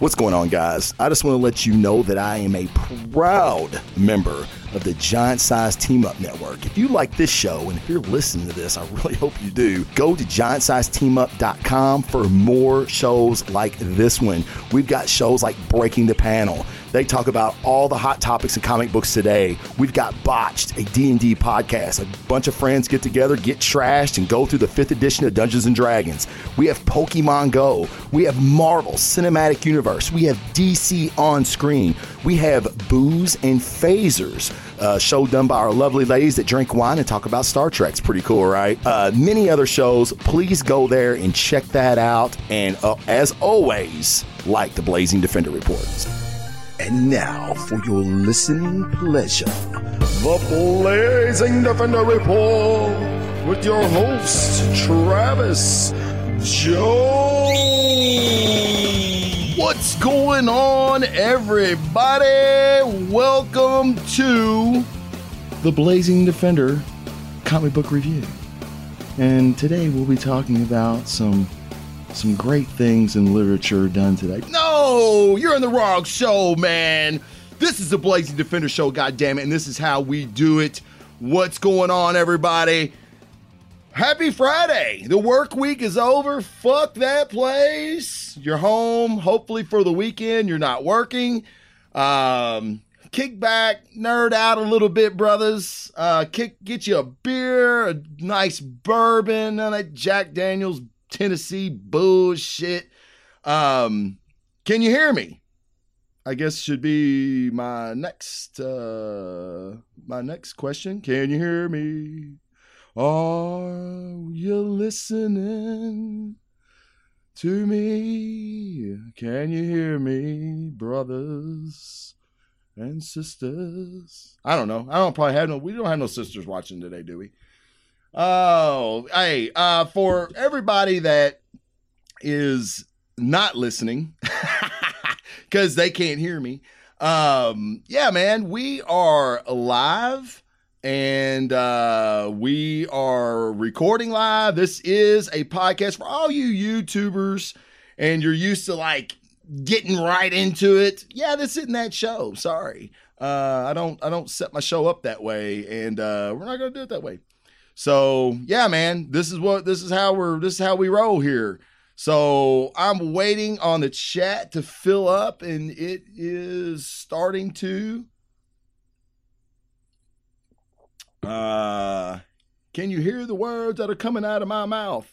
What's going on, guys? I just want to let you know that I am a proud member of the Giant Size Team Up Network. If you like this show and if you're listening to this, I really hope you do. Go to giantsizeteamup.com for more shows like this one. We've got shows like Breaking the Panel. They talk about all the hot topics in comic books today. We've got Botched, a D&D podcast. A bunch of friends get together, get trashed, and go through the fifth edition of Dungeons & Dragons. We have Pokemon Go. We have Marvel Cinematic Universe. We have DC on screen. We have Booze and Phasers, a show done by our lovely ladies that drink wine and talk about Star Trek. It's pretty cool, right? Uh, many other shows. Please go there and check that out. And uh, as always, like the Blazing Defender reports. And now, for your listening pleasure, the Blazing Defender Report with your host, Travis Jones. What's going on, everybody? Welcome to the Blazing Defender comic book review. And today we'll be talking about some some great things in literature done today. No, you're in the wrong show, man. This is the Blazing Defender show, goddammit, and this is how we do it. What's going on, everybody? Happy Friday. The work week is over. Fuck that place. You're home, hopefully for the weekend. You're not working. Um, kick back, nerd out a little bit, brothers. Uh, kick, get you a beer, a nice bourbon, and that Jack Daniels Tennessee bullshit. Um, can you hear me? I guess should be my next uh my next question. Can you hear me? Are you listening to me? Can you hear me, brothers and sisters? I don't know. I don't probably have no we don't have no sisters watching today, do we? Oh, hey, uh, for everybody that is not listening because they can't hear me. Um, yeah, man, we are live and uh, we are recording live. This is a podcast for all you YouTubers and you're used to like getting right into it. Yeah, this isn't that show. Sorry. Uh, I don't I don't set my show up that way, and uh, we're not gonna do it that way. So yeah, man, this is what this is how we're this is how we roll here. So I'm waiting on the chat to fill up, and it is starting to. Uh, can you hear the words that are coming out of my mouth?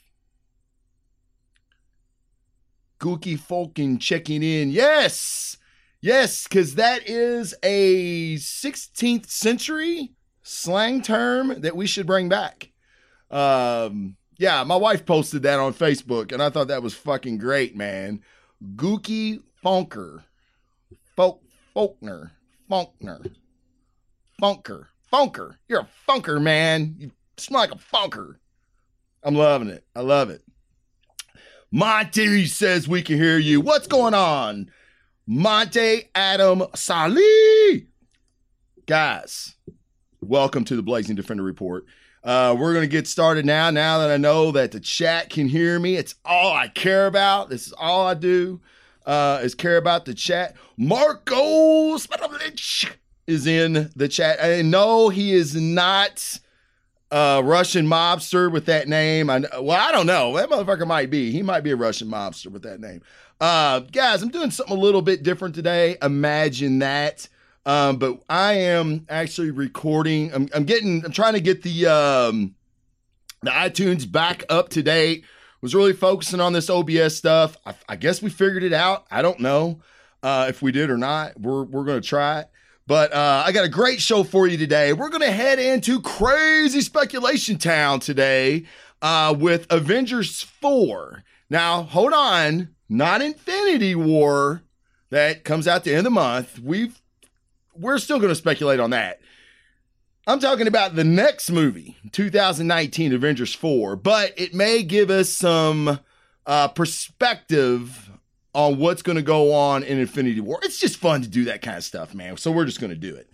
Gookie Falcon checking in. Yes, yes, because that is a 16th century slang term that we should bring back. Um, yeah, my wife posted that on Facebook, and I thought that was fucking great, man. Gookie Funker, Folk Faulkner, Funkner, Funker, Funker. You're a funker, man. You smell like a funker. I'm loving it. I love it. Monty says we can hear you. What's going on? Monte Adam Sali. Guys, welcome to the Blazing Defender Report. Uh, we're going to get started now. Now that I know that the chat can hear me, it's all I care about. This is all I do uh, is care about the chat. Marco Spadovich is in the chat. And no, he is not a Russian mobster with that name. I well, I don't know. That motherfucker might be. He might be a Russian mobster with that name. Uh, guys, I'm doing something a little bit different today. Imagine that. Um, but I am actually recording. I'm, I'm, getting. I'm trying to get the um, the iTunes back up to date. Was really focusing on this OBS stuff. I, I guess we figured it out. I don't know uh, if we did or not. We're we're gonna try it. But uh, I got a great show for you today. We're gonna head into crazy speculation town today uh, with Avengers four. Now hold on, not Infinity War that comes out the end of the month. We've we're still going to speculate on that. I'm talking about the next movie, 2019 Avengers 4, but it may give us some uh, perspective on what's going to go on in Infinity War. It's just fun to do that kind of stuff, man. So we're just going to do it.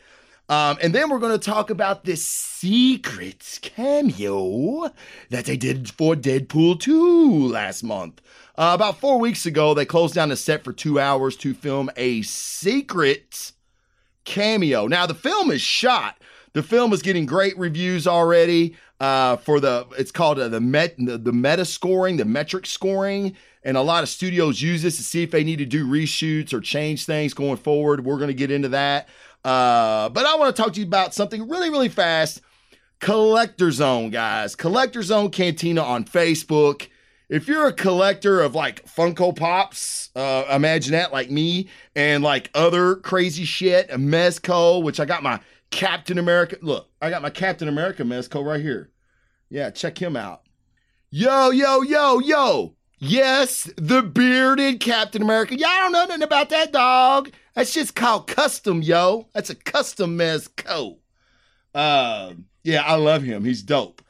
Um, and then we're going to talk about this secret cameo that they did for Deadpool 2 last month. Uh, about four weeks ago, they closed down the set for two hours to film a secret cameo. Now, the film is shot. The film is getting great reviews already uh, for the. It's called uh, the met the, the meta scoring, the metric scoring, and a lot of studios use this to see if they need to do reshoots or change things going forward. We're going to get into that. Uh, but I want to talk to you about something really, really fast. Collector Zone, guys. Collector Zone Cantina on Facebook. If you're a collector of like Funko Pops, uh, imagine that like me, and like other crazy shit, a Mezco, which I got my Captain America. Look, I got my Captain America Mezco right here. Yeah, check him out. Yo, yo, yo, yo. Yes, the bearded Captain America. Y'all don't know nothing about that dog. That's just called custom, yo. That's a custom Mezco. Uh, yeah, I love him. He's dope.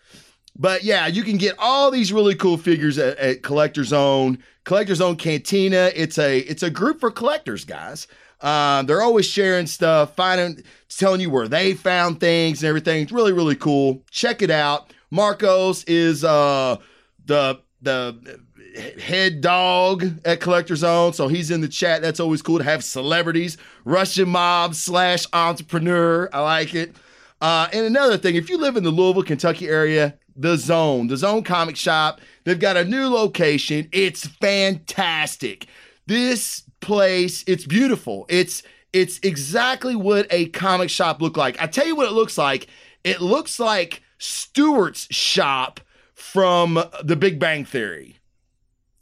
But yeah, you can get all these really cool figures at, at Collector Zone, Collector Zone Cantina. It's a it's a group for collectors, guys. Uh, they're always sharing stuff, finding, telling you where they found things and everything. It's really really cool. Check it out. Marcos is uh, the the head dog at Collector Zone, so he's in the chat. That's always cool to have celebrities, Russian mob slash entrepreneur. I like it. Uh, and another thing, if you live in the Louisville, Kentucky area, the Zone, the Zone Comic Shop, they've got a new location. It's fantastic. This place, it's beautiful. It's it's exactly what a comic shop look like. I tell you what it looks like. It looks like Stuart's shop from The Big Bang Theory.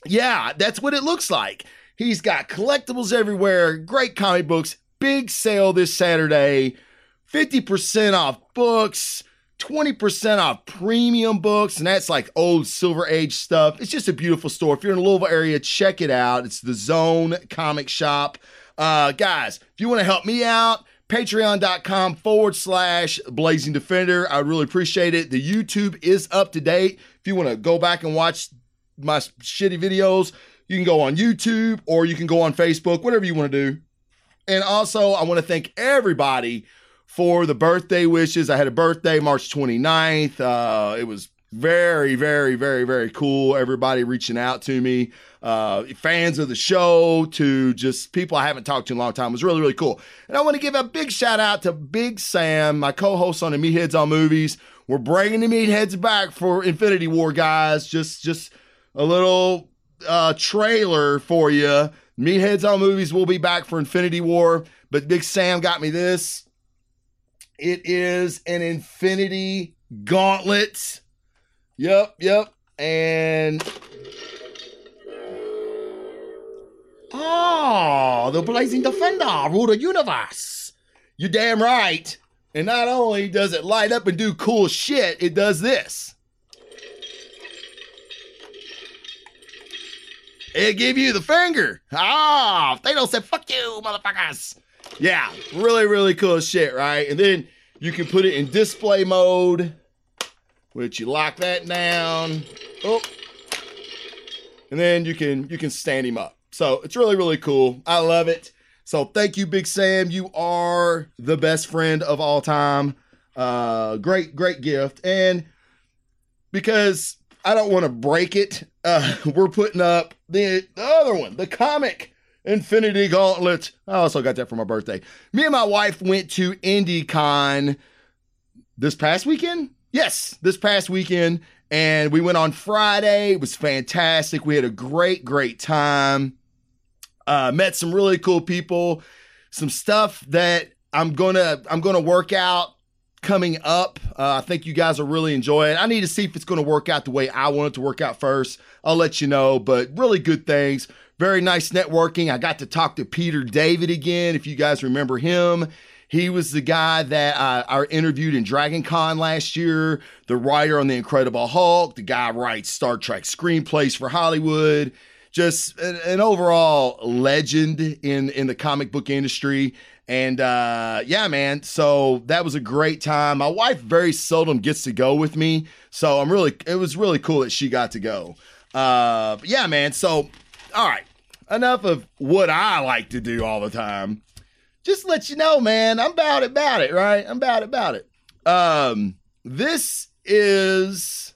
Yeah, that's what it looks like. He's got collectibles everywhere, great comic books, big sale this Saturday, 50% off books, 20% off premium books, and that's like old Silver Age stuff. It's just a beautiful store. If you're in the Louisville area, check it out. It's the Zone Comic Shop. Uh, guys, if you want to help me out, patreon.com forward slash blazing defender. I really appreciate it. The YouTube is up to date. If you want to go back and watch my shitty videos, you can go on YouTube or you can go on Facebook, whatever you want to do. And also, I want to thank everybody for the birthday wishes. I had a birthday March 29th. Uh, it was very, very, very, very cool. Everybody reaching out to me, uh, fans of the show, to just people I haven't talked to in a long time. It was really, really cool. And I want to give a big shout out to Big Sam, my co host on the Meatheads on Movies. We're bringing the Meatheads back for Infinity War, guys. Just, just a little uh, trailer for you. Meatheads on Movies will be back for Infinity War. But Big Sam got me this. It is an Infinity Gauntlet. Yep, yep. And oh, the Blazing Defender rule the universe. You're damn right. And not only does it light up and do cool shit, it does this. It gave you the finger. Ah, oh, Thanos said, fuck you, motherfuckers. Yeah, really, really cool shit, right? And then you can put it in display mode, which you lock that down. Oh. And then you can you can stand him up. So it's really, really cool. I love it. So thank you, Big Sam. You are the best friend of all time. Uh great, great gift. And because I don't want to break it. Uh, we're putting up the, the other one, the comic Infinity Gauntlet. I also got that for my birthday. Me and my wife went to IndieCon this past weekend. Yes, this past weekend. And we went on Friday. It was fantastic. We had a great, great time. Uh, met some really cool people. Some stuff that I'm gonna I'm gonna work out coming up. Uh, I think you guys will really enjoy it. I need to see if it's going to work out the way I want it to work out first. I'll let you know, but really good things. Very nice networking. I got to talk to Peter David again, if you guys remember him. He was the guy that uh, I interviewed in Dragon Con last year, the writer on The Incredible Hulk, the guy writes Star Trek screenplays for Hollywood just an, overall legend in in the comic book industry and uh, yeah, man. So that was a great time. My wife very seldom gets to go with me, so I'm really. It was really cool that she got to go. Uh, yeah, man. So all right, enough of what I like to do all the time. just let you know, man. I'm about it, about it, right? I'm about it, about it. Um, this is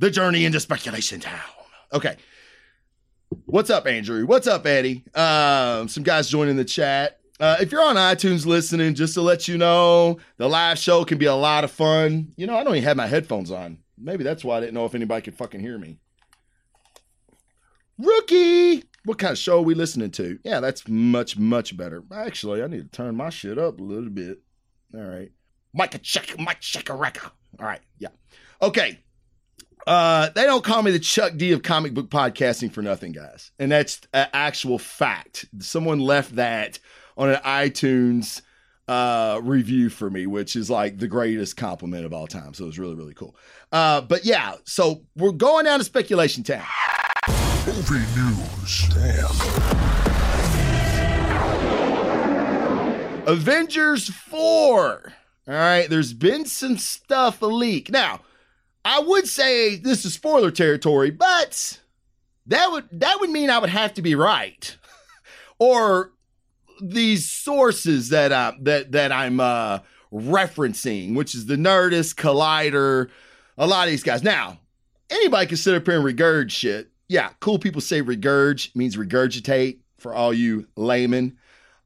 the journey into speculation town. Okay. What's up, Andrew? What's up, Eddie? Um, some guys joining the chat. Uh, if you're on iTunes listening, just to let you know, the live show can be a lot of fun. You know, I don't even have my headphones on. Maybe that's why I didn't know if anybody could fucking hear me. Rookie! What kind of show are we listening to? Yeah, that's much, much better. Actually, I need to turn my shit up a little bit. All right. Mike a check, Mike check a record. All right. Yeah. Okay. Uh, they don't call me the Chuck D of comic book podcasting for nothing, guys. And that's an actual fact. Someone left that on an iTunes uh, review for me, which is like the greatest compliment of all time. So it was really, really cool. Uh, but yeah, so we're going down to speculation town. Movie news. Damn. Avengers 4. All right, there's been some stuff a leak. Now, I would say this is spoiler territory, but that would that would mean I would have to be right. or these sources that uh, that that I'm uh, referencing, which is the Nerdist, Collider, a lot of these guys. Now, anybody can sit up here and regurg shit yeah, cool people say regurg means regurgitate for all you laymen.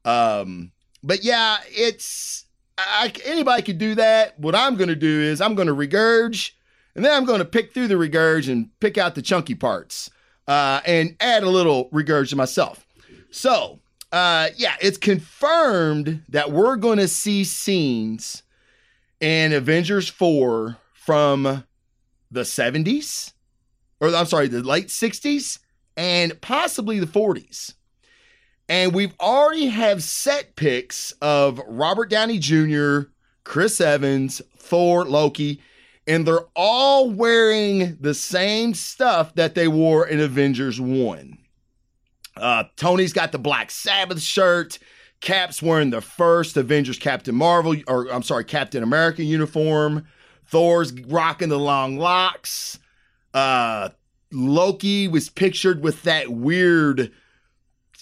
Um, but yeah, it's I, anybody could do that. What I'm going to do is I'm going to regurg, and then I'm going to pick through the regurg and pick out the chunky parts uh, and add a little regurg to myself. So, uh, yeah, it's confirmed that we're going to see scenes in Avengers 4 from the 70s or I'm sorry, the late 60s and possibly the 40s. And we've already have set picks of Robert Downey Jr., Chris Evans, Thor, Loki, and they're all wearing the same stuff that they wore in Avengers 1. Uh, Tony's got the Black Sabbath shirt. Cap's wearing the first Avengers Captain Marvel, or I'm sorry, Captain America uniform. Thor's rocking the long locks. Uh, Loki was pictured with that weird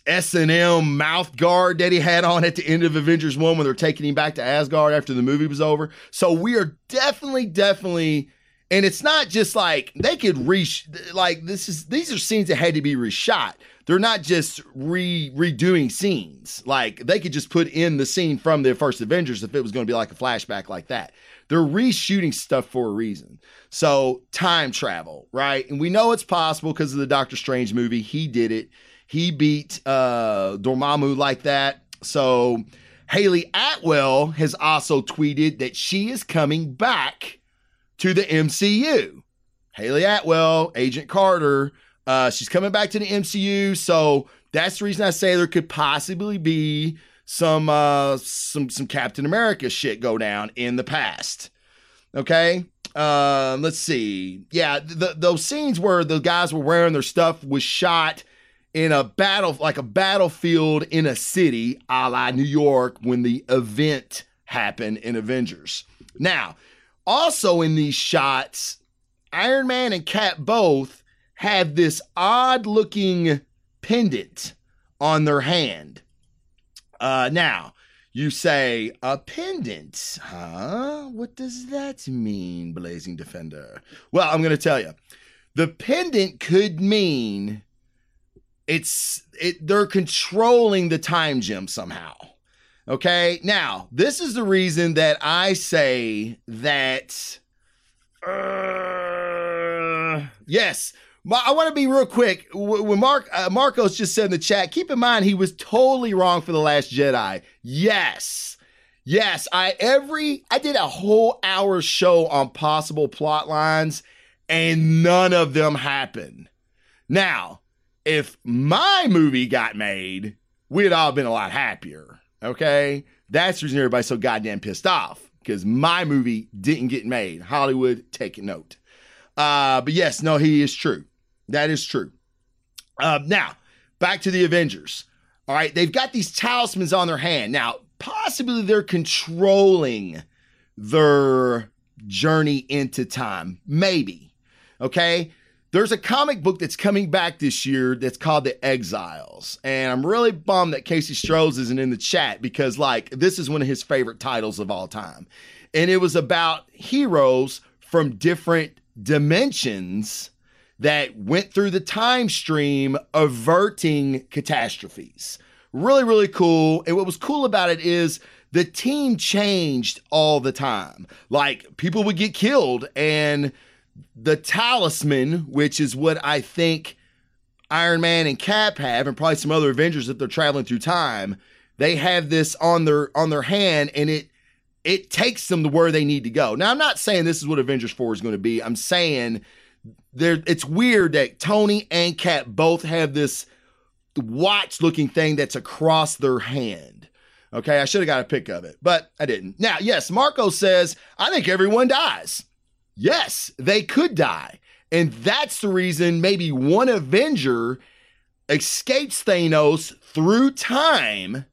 S&M mouth guard that he had on at the end of Avengers 1 when they're taking him back to Asgard after the movie was over. So we are definitely definitely and it's not just like they could re like this is these are scenes that had to be reshot. They're not just re redoing scenes. Like they could just put in the scene from the first Avengers if it was going to be like a flashback like that. They're reshooting stuff for a reason. So, time travel, right? And we know it's possible because of the Doctor Strange movie. He did it. He beat uh, Dormammu like that. So, Hayley Atwell has also tweeted that she is coming back to the MCU. Hayley Atwell, Agent Carter, uh, she's coming back to the MCU. So, that's the reason I say there could possibly be some uh some some Captain America shit go down in the past. Okay? Um, let's see. Yeah, the, those scenes where the guys were wearing their stuff was shot in a battle, like a battlefield in a city, a la New York, when the event happened in Avengers. Now, also in these shots, Iron Man and Cap both have this odd looking pendant on their hand. Uh, now, you say a pendant, huh? What does that mean, Blazing Defender? Well, I'm going to tell you. The pendant could mean it's it they're controlling the time gem somehow. Okay? Now, this is the reason that I say that uh, yes, I want to be real quick. When Mark uh, Marcos just said in the chat, keep in mind he was totally wrong for the Last Jedi. Yes, yes. I every I did a whole hour show on possible plot lines, and none of them happened. Now, if my movie got made, we'd all been a lot happier. Okay, that's the reason everybody's so goddamn pissed off because my movie didn't get made. Hollywood, take note. Uh, but yes, no, he is true. That is true. Uh, now, back to the Avengers. All right, they've got these talismans on their hand. Now, possibly they're controlling their journey into time. Maybe. Okay. there's a comic book that's coming back this year that's called The Exiles. And I'm really bummed that Casey Strohs isn't in the chat because, like, this is one of his favorite titles of all time. And it was about heroes from different dimensions that went through the time stream averting catastrophes. Really, really cool. And what was cool about it is the team changed all the time. Like people would get killed, and the talisman, which is what I think Iron Man and Cap have, and probably some other Avengers if they're traveling through time, they have this on their on their hand, and it it takes them to where they need to go. Now, I'm not saying this is what Avengers 4 is going to be. I'm saying there it's weird that Tony and Cap both have this watch looking thing that's across their hand. Okay, I should have got a pic of it, but I didn't. Now, yes, Marco says, I think everyone dies. Yes, they could die. And that's the reason maybe one Avenger escapes Thanos through time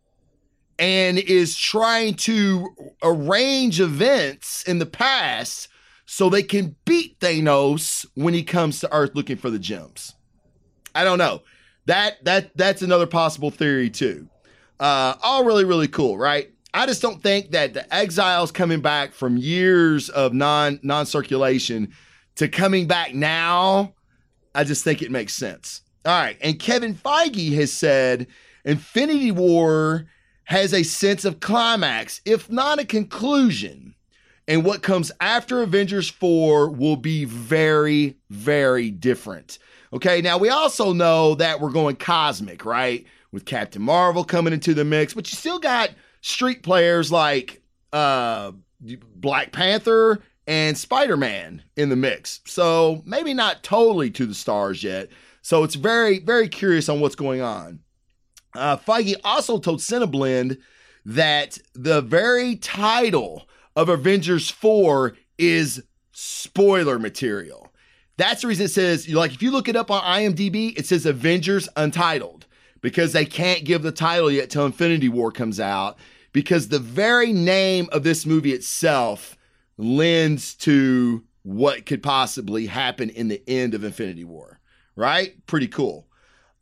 and is trying to arrange events in the past so they can beat Thanos when he comes to Earth looking for the gems. I don't know. That that that's another possible theory too. Uh, all really really cool, right? I just don't think that the exiles coming back from years of non non circulation to coming back now. I just think it makes sense. All right, and Kevin Feige has said Infinity War has a sense of climax, if not a conclusion. And what comes after Avengers 4 will be very, very different. Okay, now we also know that we're going cosmic, right? With Captain Marvel coming into the mix, but you still got street players like uh, Black Panther and Spider Man in the mix. So maybe not totally to the stars yet. So it's very, very curious on what's going on. Uh, Feige also told Cineblend that the very title of Avengers 4 is spoiler material. That's the reason it says, like, if you look it up on IMDb, it says Avengers Untitled because they can't give the title yet till Infinity War comes out because the very name of this movie itself lends to what could possibly happen in the end of Infinity War, right? Pretty cool.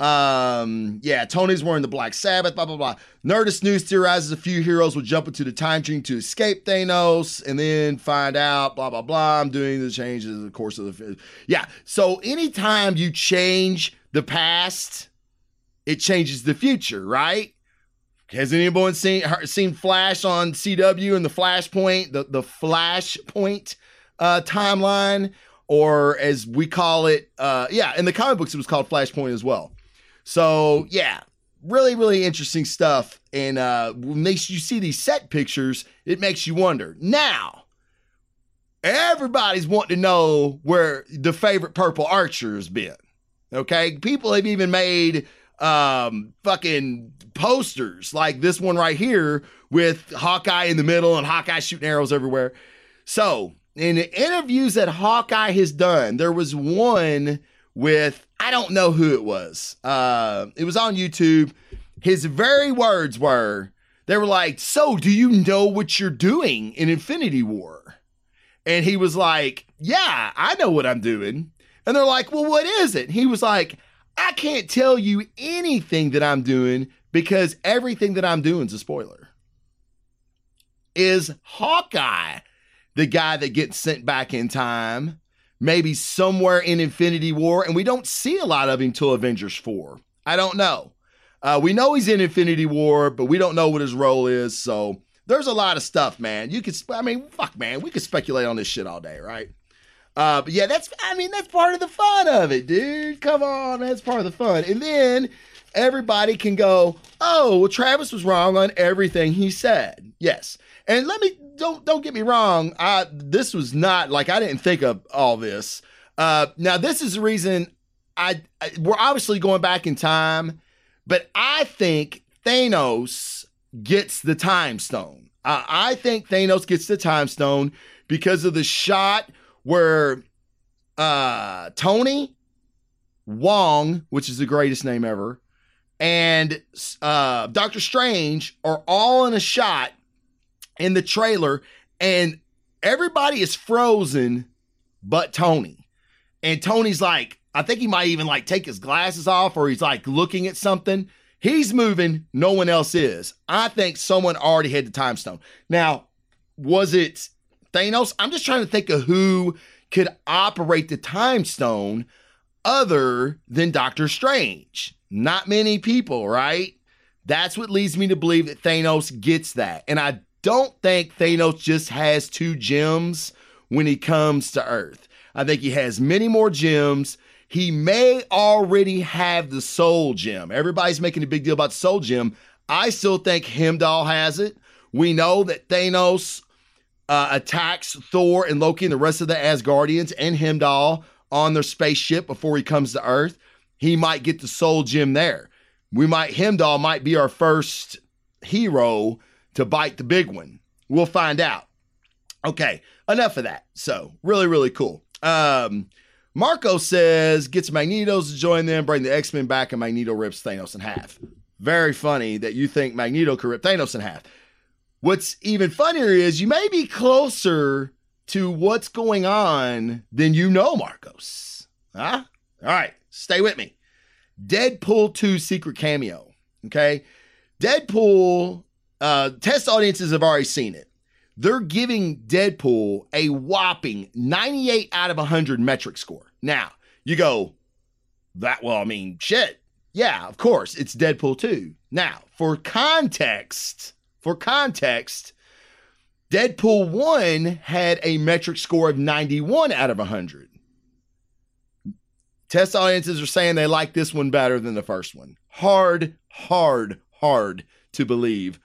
Um, yeah, Tony's wearing the Black Sabbath, blah, blah, blah. Nerdist News theorizes a few heroes will jump into the time stream to escape Thanos and then find out, blah, blah, blah. I'm doing the changes in the course of the. Yeah, so anytime you change the past, it changes the future, right? Has anyone seen seen Flash on CW and the Flashpoint, the the Flashpoint uh, timeline, or as we call it, uh, yeah, in the comic books it was called Flashpoint as well. So yeah, really, really interesting stuff. And uh, makes you see these set pictures, it makes you wonder. Now, everybody's wanting to know where the favorite purple archer has been. Okay, people have even made um fucking posters like this one right here with Hawkeye in the middle and Hawkeye shooting arrows everywhere. So, in the interviews that Hawkeye has done, there was one with I don't know who it was. Uh, it was on YouTube. His very words were, they were like, "So, do you know what you're doing in Infinity War?" And he was like, "Yeah, I know what I'm doing." And they're like, "Well, what is it?" he was like, "I can't tell you anything that I'm doing because everything that I'm doing is a spoiler." Is Hawkeye the guy that gets sent back in time? Maybe somewhere in Infinity War, and we don't see a lot of him till Avengers 4. I don't know. Uh, we know he's in Infinity War, but we don't know what his role is. So there's a lot of stuff, man. You could, I mean, fuck, man, we could speculate on this shit all day, right? Uh, but yeah, that's, I mean, that's part of the fun of it, dude. Come on, that's part of the fun. And then everybody can go, oh, well, Travis was wrong on everything he said. Yes. And let me don't don't get me wrong. I this was not like I didn't think of all this. Uh, now this is the reason I, I we're obviously going back in time, but I think Thanos gets the time stone. I think Thanos gets the time stone because of the shot where uh, Tony Wong, which is the greatest name ever, and uh, Doctor Strange are all in a shot in the trailer, and everybody is frozen but Tony. And Tony's like, I think he might even like take his glasses off or he's like looking at something. He's moving, no one else is. I think someone already had the time stone. Now, was it Thanos? I'm just trying to think of who could operate the time stone other than Doctor Strange. Not many people, right? That's what leads me to believe that Thanos gets that. And I don't think Thanos just has two gems when he comes to Earth. I think he has many more gems. He may already have the soul gem. Everybody's making a big deal about soul gem. I still think Heimdall has it. We know that Thanos uh, attacks Thor and Loki and the rest of the Asgardians and Heimdall on their spaceship before he comes to Earth. He might get the soul gem there. We might, Heimdall might be our first hero to bite the big one. We'll find out. Okay, enough of that. So, really, really cool. Um, Marco says, gets Magnetos to join them, bring the X Men back, and Magneto rips Thanos in half. Very funny that you think Magneto could rip Thanos in half. What's even funnier is you may be closer to what's going on than you know, Marcos. Huh? All right, stay with me. Deadpool 2 secret cameo. Okay. Deadpool, uh, test audiences have already seen it. They're giving Deadpool a whopping 98 out of 100 metric score. Now, you go, that, well, I mean, shit. Yeah, of course, it's Deadpool 2. Now, for context, for context, Deadpool 1 had a metric score of 91 out of 100. Test audiences are saying they like this one better than the first one. Hard, hard, hard to believe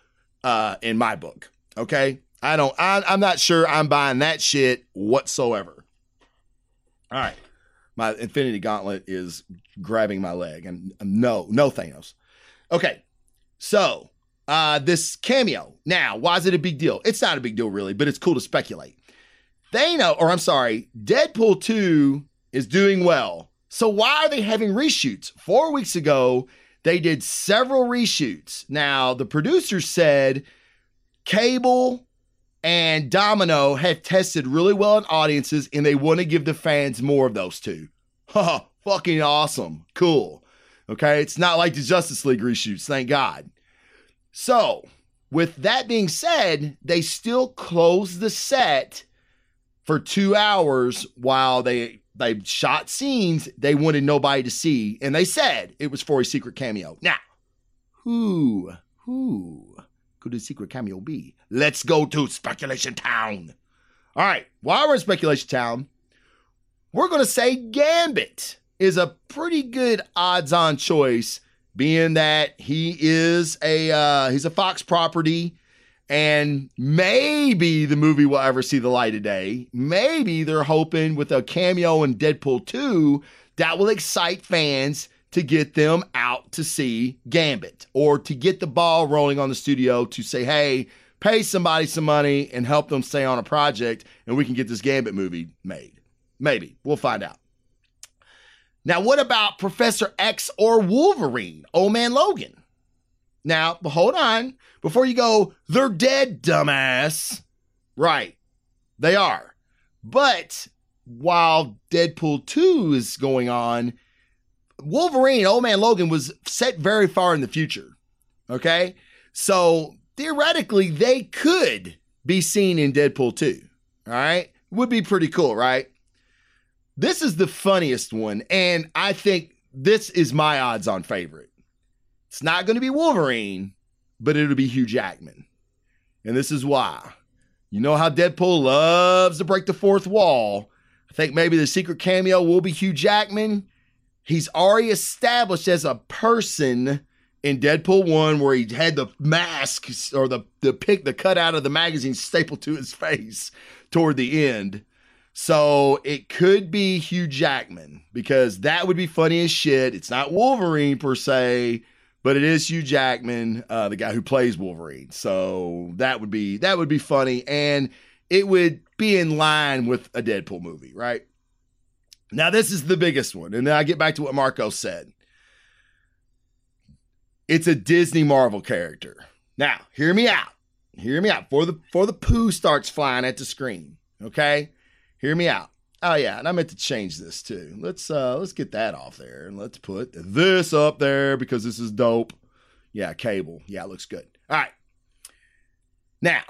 uh, in my book. Okay. I don't, I, I'm not sure I'm buying that shit whatsoever. All right. My Infinity Gauntlet is grabbing my leg. And no, no Thanos. Okay. So uh, this cameo. Now, why is it a big deal? It's not a big deal, really, but it's cool to speculate. Thanos, or I'm sorry, Deadpool 2 is doing well. So why are they having reshoots? Four weeks ago, they did several reshoots. Now, the producers said Cable and Domino have tested really well in audiences and they want to give the fans more of those two. Ha, fucking awesome. Cool. Okay, it's not like the Justice League reshoots, thank God. So, with that being said, they still closed the set for two hours while they they shot scenes they wanted nobody to see, and they said it was for a secret cameo. Now, who who could a secret cameo be? Let's go to Speculation Town. All right, while we're in Speculation Town, we're gonna say Gambit is a pretty good odds-on choice being that he is a uh, he's a Fox property, and maybe the movie will ever see the light of day. Maybe they're hoping with a cameo in Deadpool 2 that will excite fans to get them out to see Gambit or to get the ball rolling on the studio to say, hey, pay somebody some money and help them stay on a project and we can get this Gambit movie made. Maybe. We'll find out. Now, what about Professor X or Wolverine? Old man Logan. Now, hold on. Before you go, they're dead, dumbass. Right. They are. But while Deadpool 2 is going on, Wolverine, Old Man Logan was set very far in the future. Okay. So theoretically, they could be seen in Deadpool 2. All right. Would be pretty cool, right? This is the funniest one, and I think this is my odds on favorite. It's not going to be Wolverine, but it'll be Hugh Jackman. And this is why. You know how Deadpool loves to break the fourth wall. I think maybe the secret cameo will be Hugh Jackman. He's already established as a person in Deadpool 1 where he had the mask or the, the pick, the cut out of the magazine stapled to his face toward the end. So it could be Hugh Jackman because that would be funny as shit. It's not Wolverine per se, but it is Hugh Jackman, uh, the guy who plays Wolverine. So that would be that would be funny, and it would be in line with a Deadpool movie, right? Now this is the biggest one, and then I get back to what Marco said. It's a Disney Marvel character. Now, hear me out. Hear me out. For the for the poo starts flying at the screen. Okay Hear me out. Oh yeah, and I meant to change this too. Let's uh let's get that off there and let's put this up there because this is dope. Yeah, cable. Yeah, it looks good. All right. Now,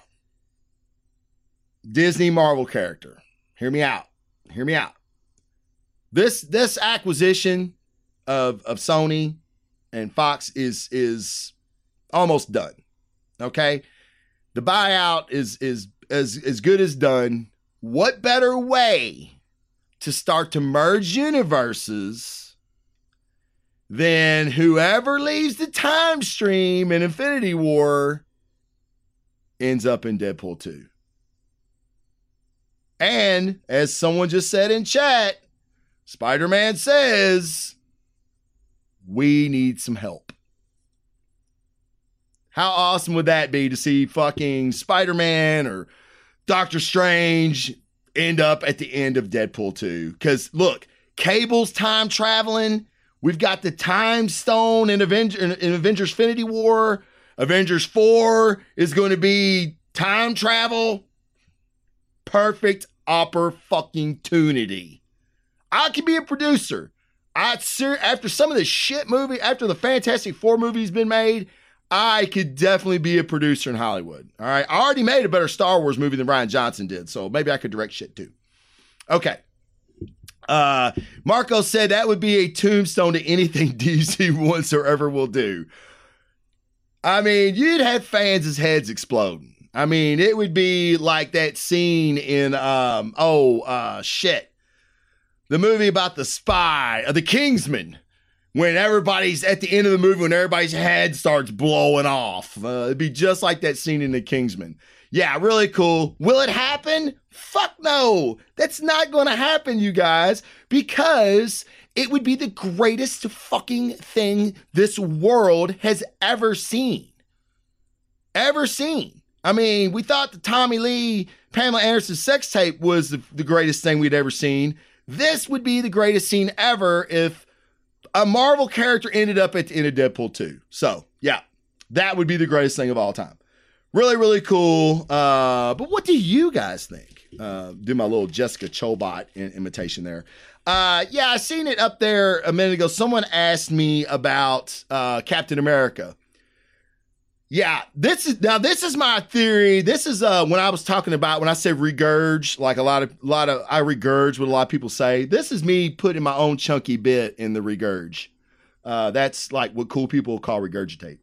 Disney Marvel character. Hear me out. Hear me out. This this acquisition of of Sony and Fox is is almost done. Okay? The buyout is is as as good as done. What better way to start to merge universes then whoever leaves the time stream in Infinity War ends up in Deadpool 2? And as someone just said in chat, Spider Man says, we need some help. How awesome would that be to see fucking Spider Man or Doctor Strange end up at the end of Deadpool 2? Because look, Cable's time traveling. We've got the Time Stone in, Avenger, in Avengers Infinity War. Avengers 4 is going to be time travel. Perfect opper fucking tunity. I could be a producer. I ser- after some of the shit movie, after the Fantastic Four movie's been made, I could definitely be a producer in Hollywood. All right. I already made a better Star Wars movie than Rian Johnson did, so maybe I could direct shit too. Okay. Uh, Marco said that would be a tombstone to anything DC once or ever will do. I mean, you'd have fans' heads exploding. I mean, it would be like that scene in um oh uh shit. The movie about the spy, uh, the Kingsman, when everybody's at the end of the movie when everybody's head starts blowing off. Uh, it'd be just like that scene in the Kingsman. Yeah, really cool. Will it happen? Fuck no. That's not going to happen, you guys, because it would be the greatest fucking thing this world has ever seen. Ever seen. I mean, we thought the Tommy Lee, Pamela Anderson sex tape was the, the greatest thing we'd ever seen. This would be the greatest scene ever if a Marvel character ended up at the end of Deadpool 2. So, yeah, that would be the greatest thing of all time. Really, really cool. Uh, but what do you guys think? Uh, do my little Jessica Chobot imitation there. Uh, yeah, I seen it up there a minute ago. Someone asked me about uh, Captain America. Yeah, this is now this is my theory. This is uh when I was talking about when I said regurge, like a lot of a lot of I regurge what a lot of people say. This is me putting my own chunky bit in the regurge. Uh that's like what cool people call regurgitate.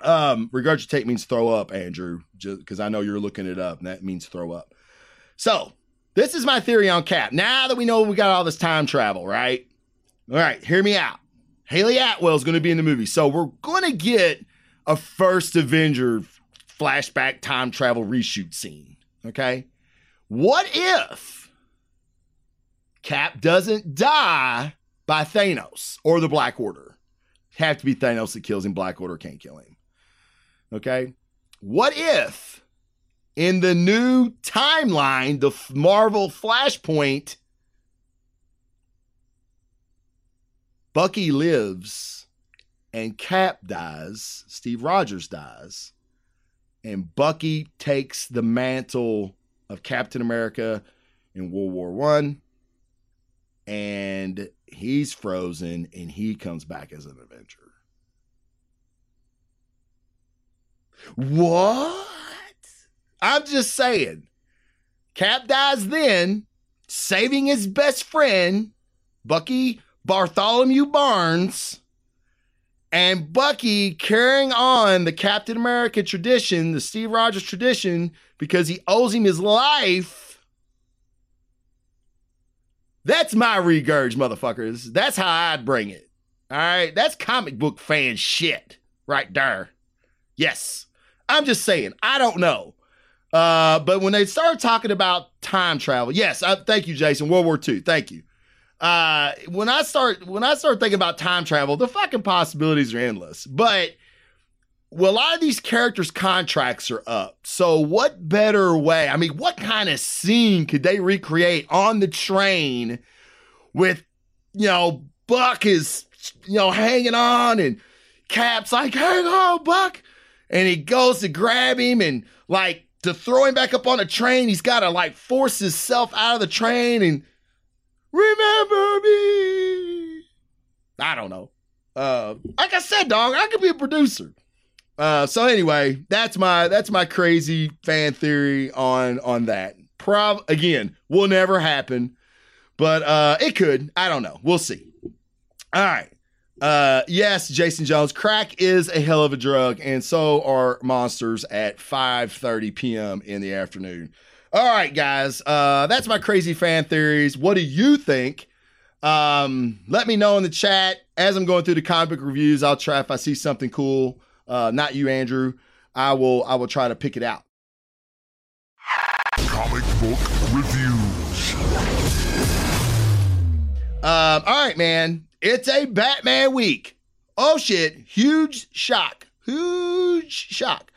Um regurgitate means throw up, Andrew, just because I know you're looking it up, and that means throw up. So this is my theory on Cap. Now that we know we got all this time travel, right? All right, hear me out. Hayley Atwell is going to be in the movie, so we're going to get a first Avenger flashback time travel reshoot scene. Okay. What if Cap doesn't die by Thanos or the Black Order? Have to be Thanos that kills him. Black Order can't kill him. Okay. What if in the new timeline, the Marvel Flashpoint, Bucky lives and Cap dies, Steve Rogers dies, and Bucky takes the mantle of Captain America in World War One, and he's frozen, and he comes back as an Avenger. What? I'm just saying. Cap dies then, saving his best friend, Bucky Bartholomew Barnes and Bucky carrying on the Captain America tradition, the Steve Rogers tradition, because he owes him his life. That's my regurge, motherfuckers. That's how I'd bring it. All right. That's comic book fan shit right there. Yes. I'm just saying, I don't know. Uh, but when they start talking about time travel, yes, I, thank you, Jason. World War II. Thank you uh, when I start when I start thinking about time travel, the fucking possibilities are endless. But well, a lot of these characters' contracts are up. So what better way? I mean, what kind of scene could they recreate on the train with, you know, Buck is, you know, hanging on and Cap's like, hang on, Buck. And he goes to grab him and like to throw him back up on the train. He's got to like force himself out of the train and remember me. I don't know. Uh, like I said, dog, I could be a producer. Uh, so anyway, that's my that's my crazy fan theory on on that. Prob again will never happen, but uh, it could. I don't know. We'll see. All right. Uh, yes, Jason Jones. Crack is a hell of a drug, and so are monsters at 5:30 p.m. in the afternoon. All right, guys. Uh, that's my crazy fan theories. What do you think? Um, let me know in the chat as I'm going through the comic book reviews. I'll try if I see something cool. Uh, not you, Andrew. I will. I will try to pick it out. Comic book reviews. Um, all right, man. It's a Batman week. Oh shit! Huge shock. Huge shock.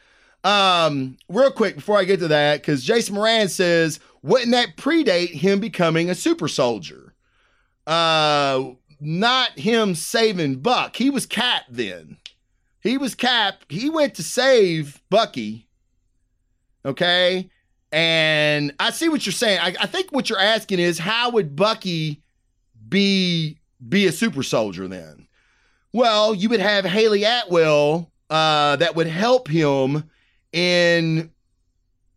Um, real quick before I get to that, because Jason Moran says, wouldn't that predate him becoming a super soldier? Uh, not him saving Buck. He was Cap then. He was Cap. He went to save Bucky. Okay. And I see what you're saying. I, I think what you're asking is how would Bucky be be a super soldier then? Well, you would have Hayley Atwell uh, that would help him in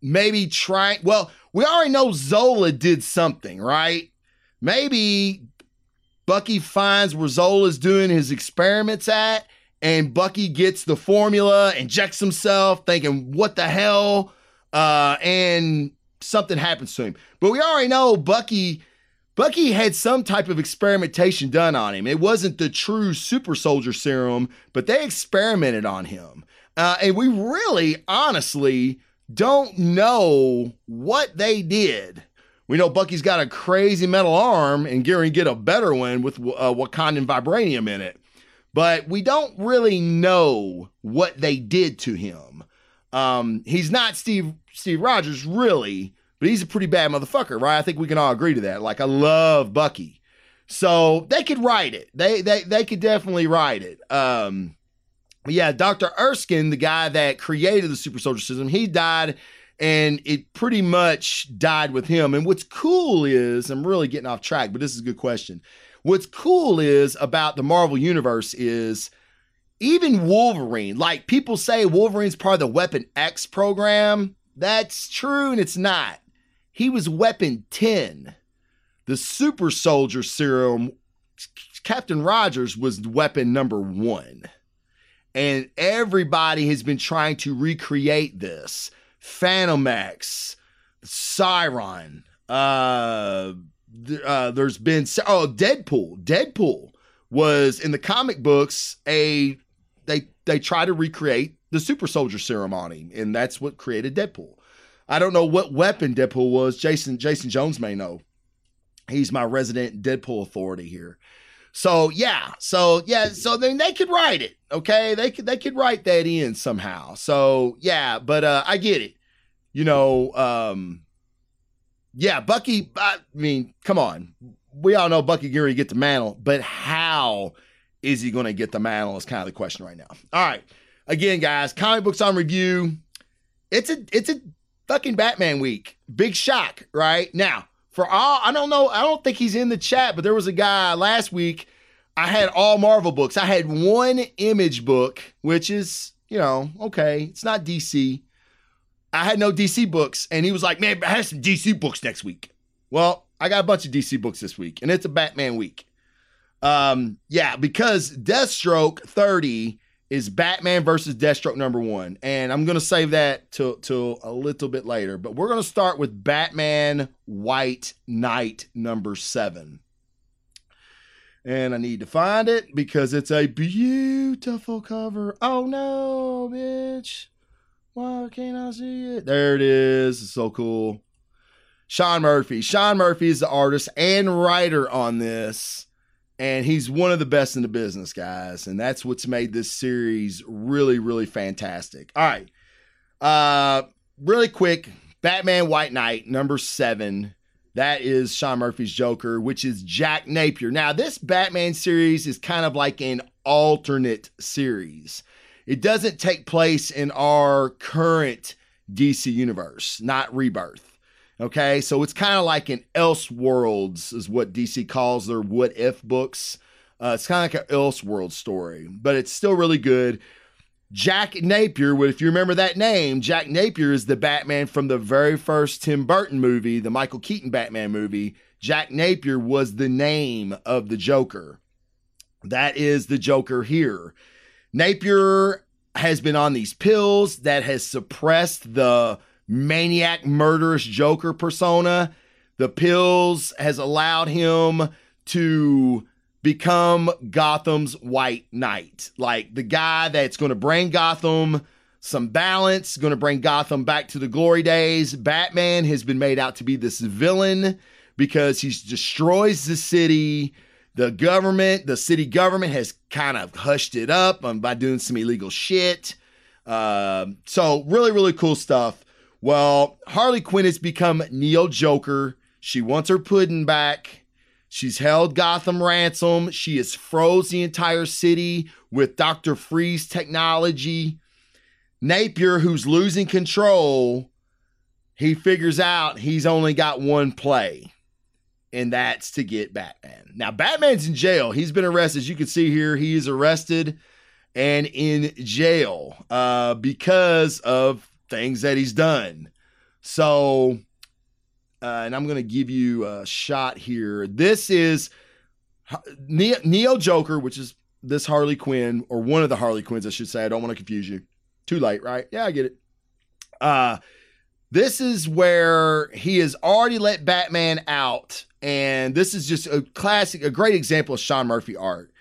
maybe trying. Well, we already know Zola did something, right? Maybe Bucky finds where Zola's doing his experiments at, and Bucky gets the formula, injects himself, thinking, what the hell? Uh, and something happens to him. But we already know Bucky. Bucky had some type of experimentation done on him. It wasn't the true super soldier serum, but they experimented on him. Uh, and we really, honestly, don't know what they did. We know Bucky's got a crazy metal arm and Gary get a better one with uh, Wakandan vibranium in it. But we don't really know what they did to him. Um, he's not Steve Steve Rogers, really, but he's a pretty bad motherfucker, right? I think we can all agree to that. Like, I love Bucky. So they could write it. They they they could definitely write it. Um, yeah, Dr. Erskine, the guy that created the super soldier system, he died and it pretty much died with him. And what's cool is, I'm really getting off track, but this is a good question. What's cool is about the Marvel Universe is even Wolverine, like people say Wolverine's part of the Weapon X program. That's true and it's not. He was Weapon 10. The super soldier serum, Captain Rogers was weapon number one. And everybody has been trying to recreate this. Fantomex, Siron, uh, uh, there's been oh Deadpool. Deadpool was in the comic books a they they try to recreate the super soldier ceremony, and that's what created Deadpool. I don't know what weapon Deadpool was. Jason Jason Jones may know. He's my resident Deadpool authority here. So yeah, so yeah, so then they could write it. Okay, they could they could write that in somehow. So yeah, but uh, I get it. You know, um, yeah, Bucky. I mean, come on, we all know Bucky Geary get the mantle, but how is he going to get the mantle? Is kind of the question right now. All right, again, guys, comic books on review. It's a it's a fucking Batman week. Big shock, right now for all I don't know, I don't think he's in the chat, but there was a guy last week. I had all Marvel books. I had one image book, which is, you know, okay, it's not DC. I had no DC books, and he was like, "Man, I have some DC books next week." Well, I got a bunch of DC books this week, and it's a Batman week. Um, yeah, because Deathstroke 30 is Batman versus Deathstroke number one. And I'm gonna save that till till a little bit later. But we're gonna start with Batman White Knight number seven. And I need to find it because it's a beautiful cover. Oh no, bitch. Why can't I see it? There it is. It's so cool. Sean Murphy. Sean Murphy is the artist and writer on this and he's one of the best in the business, guys. And that's what's made this series really, really fantastic. All right. Uh, really quick Batman White Knight, number seven. That is Sean Murphy's Joker, which is Jack Napier. Now, this Batman series is kind of like an alternate series. It doesn't take place in our current DC universe, not Rebirth. Okay, so it's kind of like an Elseworlds, is what DC calls their what if books. Uh, it's kind of like an Elseworld story, but it's still really good. Jack Napier, if you remember that name, Jack Napier is the Batman from the very first Tim Burton movie, the Michael Keaton Batman movie. Jack Napier was the name of the Joker. That is the Joker here. Napier has been on these pills that has suppressed the maniac murderous Joker persona. The pills has allowed him to become Gotham's White Knight, like the guy that's going to bring Gotham some balance, going to bring Gotham back to the glory days. Batman has been made out to be this villain because he destroys the city. The government, the city government has kind of hushed it up by doing some illegal shit. Uh, so, really, really cool stuff. Well, Harley Quinn has become Neo Joker. She wants her pudding back. She's held Gotham ransom. She has froze the entire city with Dr. Freeze technology. Napier, who's losing control, he figures out he's only got one play, and that's to get Batman. Now, Batman's in jail. He's been arrested. As you can see here, he is arrested and in jail uh, because of things that he's done. So uh, and I'm going to give you a shot here. This is Neo, Neo Joker, which is this Harley Quinn, or one of the Harley Quinns, I should say. I don't want to confuse you. Too late, right? Yeah, I get it. Uh, this is where he has already let Batman out. And this is just a classic, a great example of Sean Murphy art.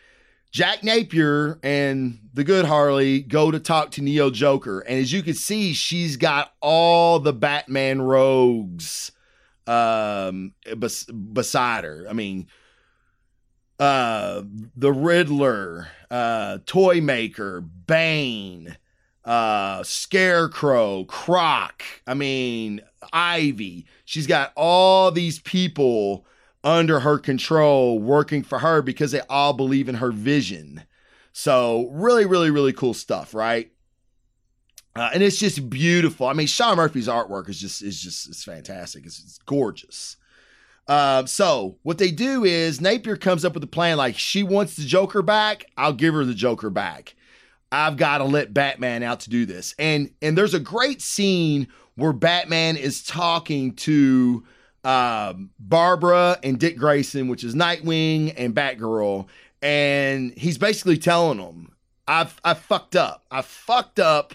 Jack Napier and the good Harley go to talk to Neo Joker. And as you can see, she's got all the Batman rogues um, bes- beside her. I mean, uh, the Riddler, uh, Toymaker, Bane, uh, Scarecrow, Croc. I mean, Ivy. She's got all these people under her control working for her because they all believe in her vision. So, really, really, really cool stuff, right? Uh, and it's just beautiful. I mean, Sean Murphy's artwork is just is just it's fantastic. It's, it's gorgeous. Uh, so what they do is Napier comes up with a plan like she wants the Joker back. I'll give her the Joker back. I've got to let Batman out to do this. And and there's a great scene where Batman is talking to um, Barbara and Dick Grayson, which is Nightwing and Batgirl, and he's basically telling them, "I've I fucked up. I fucked up."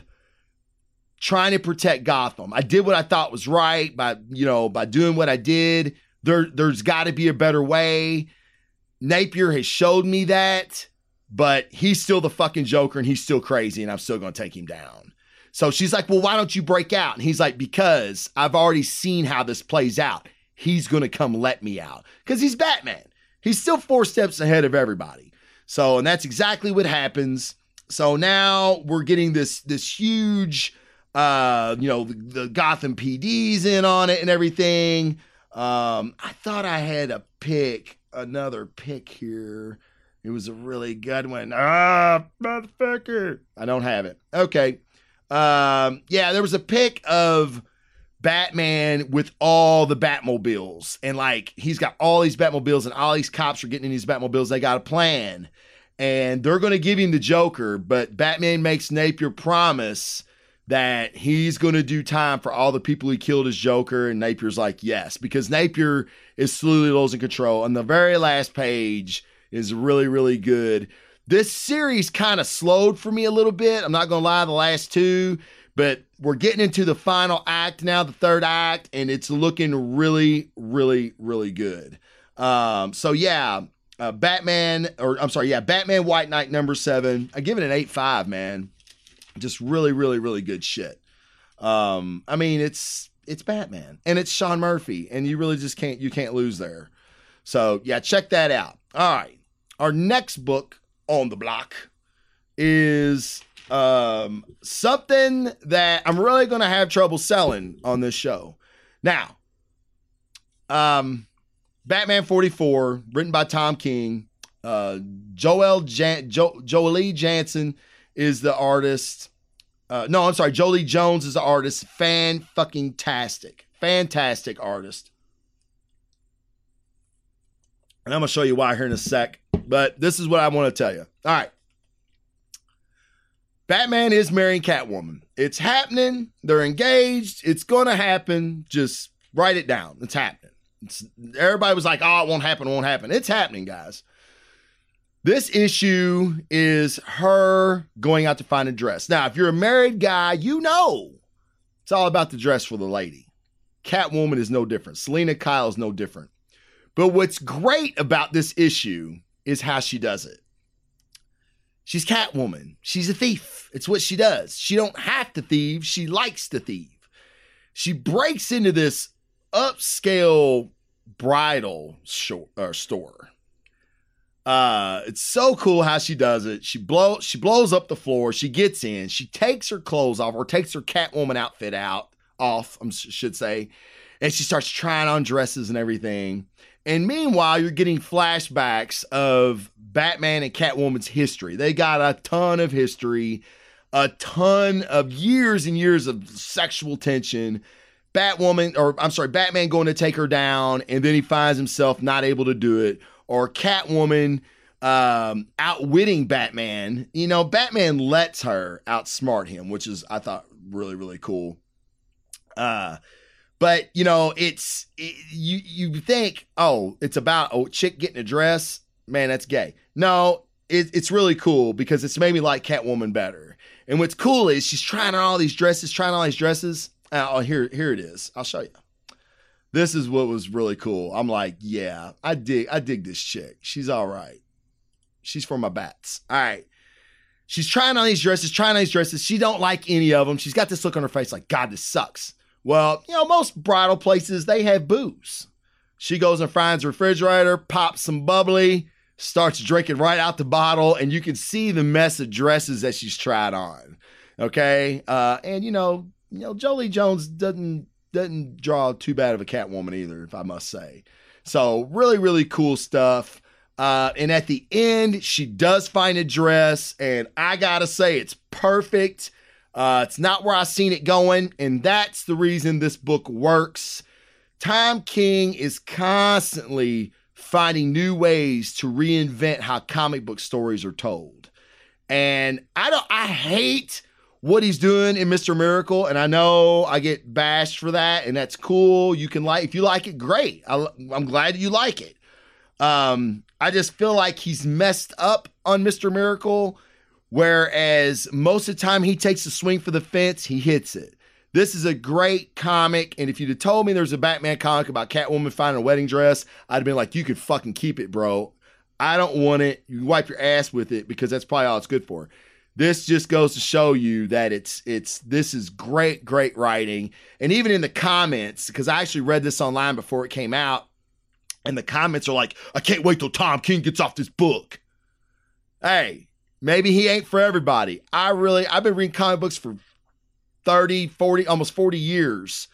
trying to protect Gotham. I did what I thought was right by, you know, by doing what I did. There, there's got to be a better way. Napier has showed me that, but he's still the fucking Joker and he's still crazy and I'm still going to take him down. So she's like, well, why don't you break out? And he's like, because I've already seen how this plays out. He's going to come let me out because he's Batman. He's still four steps ahead of everybody. So, and that's exactly what happens. So now we're getting this, this huge, uh, you know, the, the Gotham PD's in on it and everything. Um, I thought I had a pick, another pick here. It was a really good one. Ah, motherfucker. I don't have it. Okay. Um, yeah, there was a pick of Batman with all the Batmobiles. And like he's got all these Batmobiles and all these cops are getting in these Batmobiles. They got a plan. And they're gonna give him the Joker, but Batman makes Napier promise that he's going to do time for all the people he killed as Joker. And Napier's like, yes, because Napier is slowly losing control. And the very last page is really, really good. This series kind of slowed for me a little bit. I'm not going to lie, the last two, but we're getting into the final act now, the third act, and it's looking really, really, really good. Um, so yeah, uh, Batman, or I'm sorry, yeah, Batman White Knight number seven. I give it an eight five, man. Just really, really, really good shit. Um, I mean, it's it's Batman and it's Sean Murphy, and you really just can't you can't lose there. So yeah, check that out. All right, our next book on the block is um, something that I'm really going to have trouble selling on this show. Now, um, Batman 44, written by Tom King, uh, Joel Jan- jo- Jolie Jansen is the artist. Uh, no, I'm sorry. Joëlle Jones is the artist. Fan fucking tastic. fantastic artist. And I'm to show you why here in a sec. But this is what I want to tell you. All right. Batman is marrying Catwoman. It's happening. They're engaged. It's going to happen. Just write it down. It's happening. It's, everybody was like, oh, it won't happen. It won't happen. It's happening, guys. This issue is her going out to find a dress. Now, if you're a married guy, you know it's all about the dress for the lady. Catwoman is no different. Selina Kyle is no different. But what's great about this issue is how she does it. She's Catwoman. She's a thief. It's what she does. She don't have to thieve. She likes to thieve. She breaks into this upscale bridal short, uh, store. Uh, it's so cool how she does it. She blow she blows up the floor. She gets in. She takes her clothes off, or takes her Catwoman outfit out off. I should say, and she starts trying on dresses and everything. And meanwhile, you're getting flashbacks of Batman and Catwoman's history. They got a ton of history, a ton of years and years of sexual tension. Batwoman, or I'm sorry, Batman going to take her down, and then he finds himself not able to do it, or Catwoman um, outwitting Batman. You know, Batman lets her outsmart him, which is I thought really really cool. Uh, but you know, it's it, you you think, oh, it's about a chick getting a dress. Man, that's gay. No, it, it's really cool because it's made me like Catwoman better. And what's cool is she's trying on all these dresses, trying all these dresses. Uh, oh, here here it is. I'll show you. This is what was really cool. I'm like, yeah, I dig I dig this chick. She's all right. She's for my bats. All right. She's trying on these dresses, trying on these dresses. She don't like any of them. She's got this look on her face like, God, this sucks. Well, you know, most bridal places, they have booze. She goes and finds refrigerator, pops some bubbly, starts drinking right out the bottle, and you can see the mess of dresses that she's tried on. Okay. Uh, and you know, you know, Joëlle Jones doesn't doesn't draw too bad of a Catwoman either, if I must say. So really, really cool stuff. Uh, and at the end, she does find a dress, and I gotta say, it's perfect. Uh, it's not where I seen it going, and that's the reason this book works. Tom King is constantly finding new ways to reinvent how comic book stories are told. And I don't I hate what he's doing in Mr. Miracle, and I know I get bashed for that, and that's cool. You can like if you like it, great. I, am glad you like it. Um, I just feel like he's messed up on Mr. Miracle Whereas most of the time he takes a swing for the fence, he hits it. This is a great comic, and if you'd have told me there's a Batman comic about Catwoman finding a wedding dress, I'd have been like, you could fucking keep it, bro. I don't want it. You wipe your ass with it because that's probably all it's good for. This just goes to show you that it's it's this is great, great writing. And even in the comments, because I actually read this online before it came out, and the comments are like, I can't wait till Tom King gets off this book. Hey, Maybe he ain't for everybody. I really, I've been reading comic books for 30, 40, almost 40 years.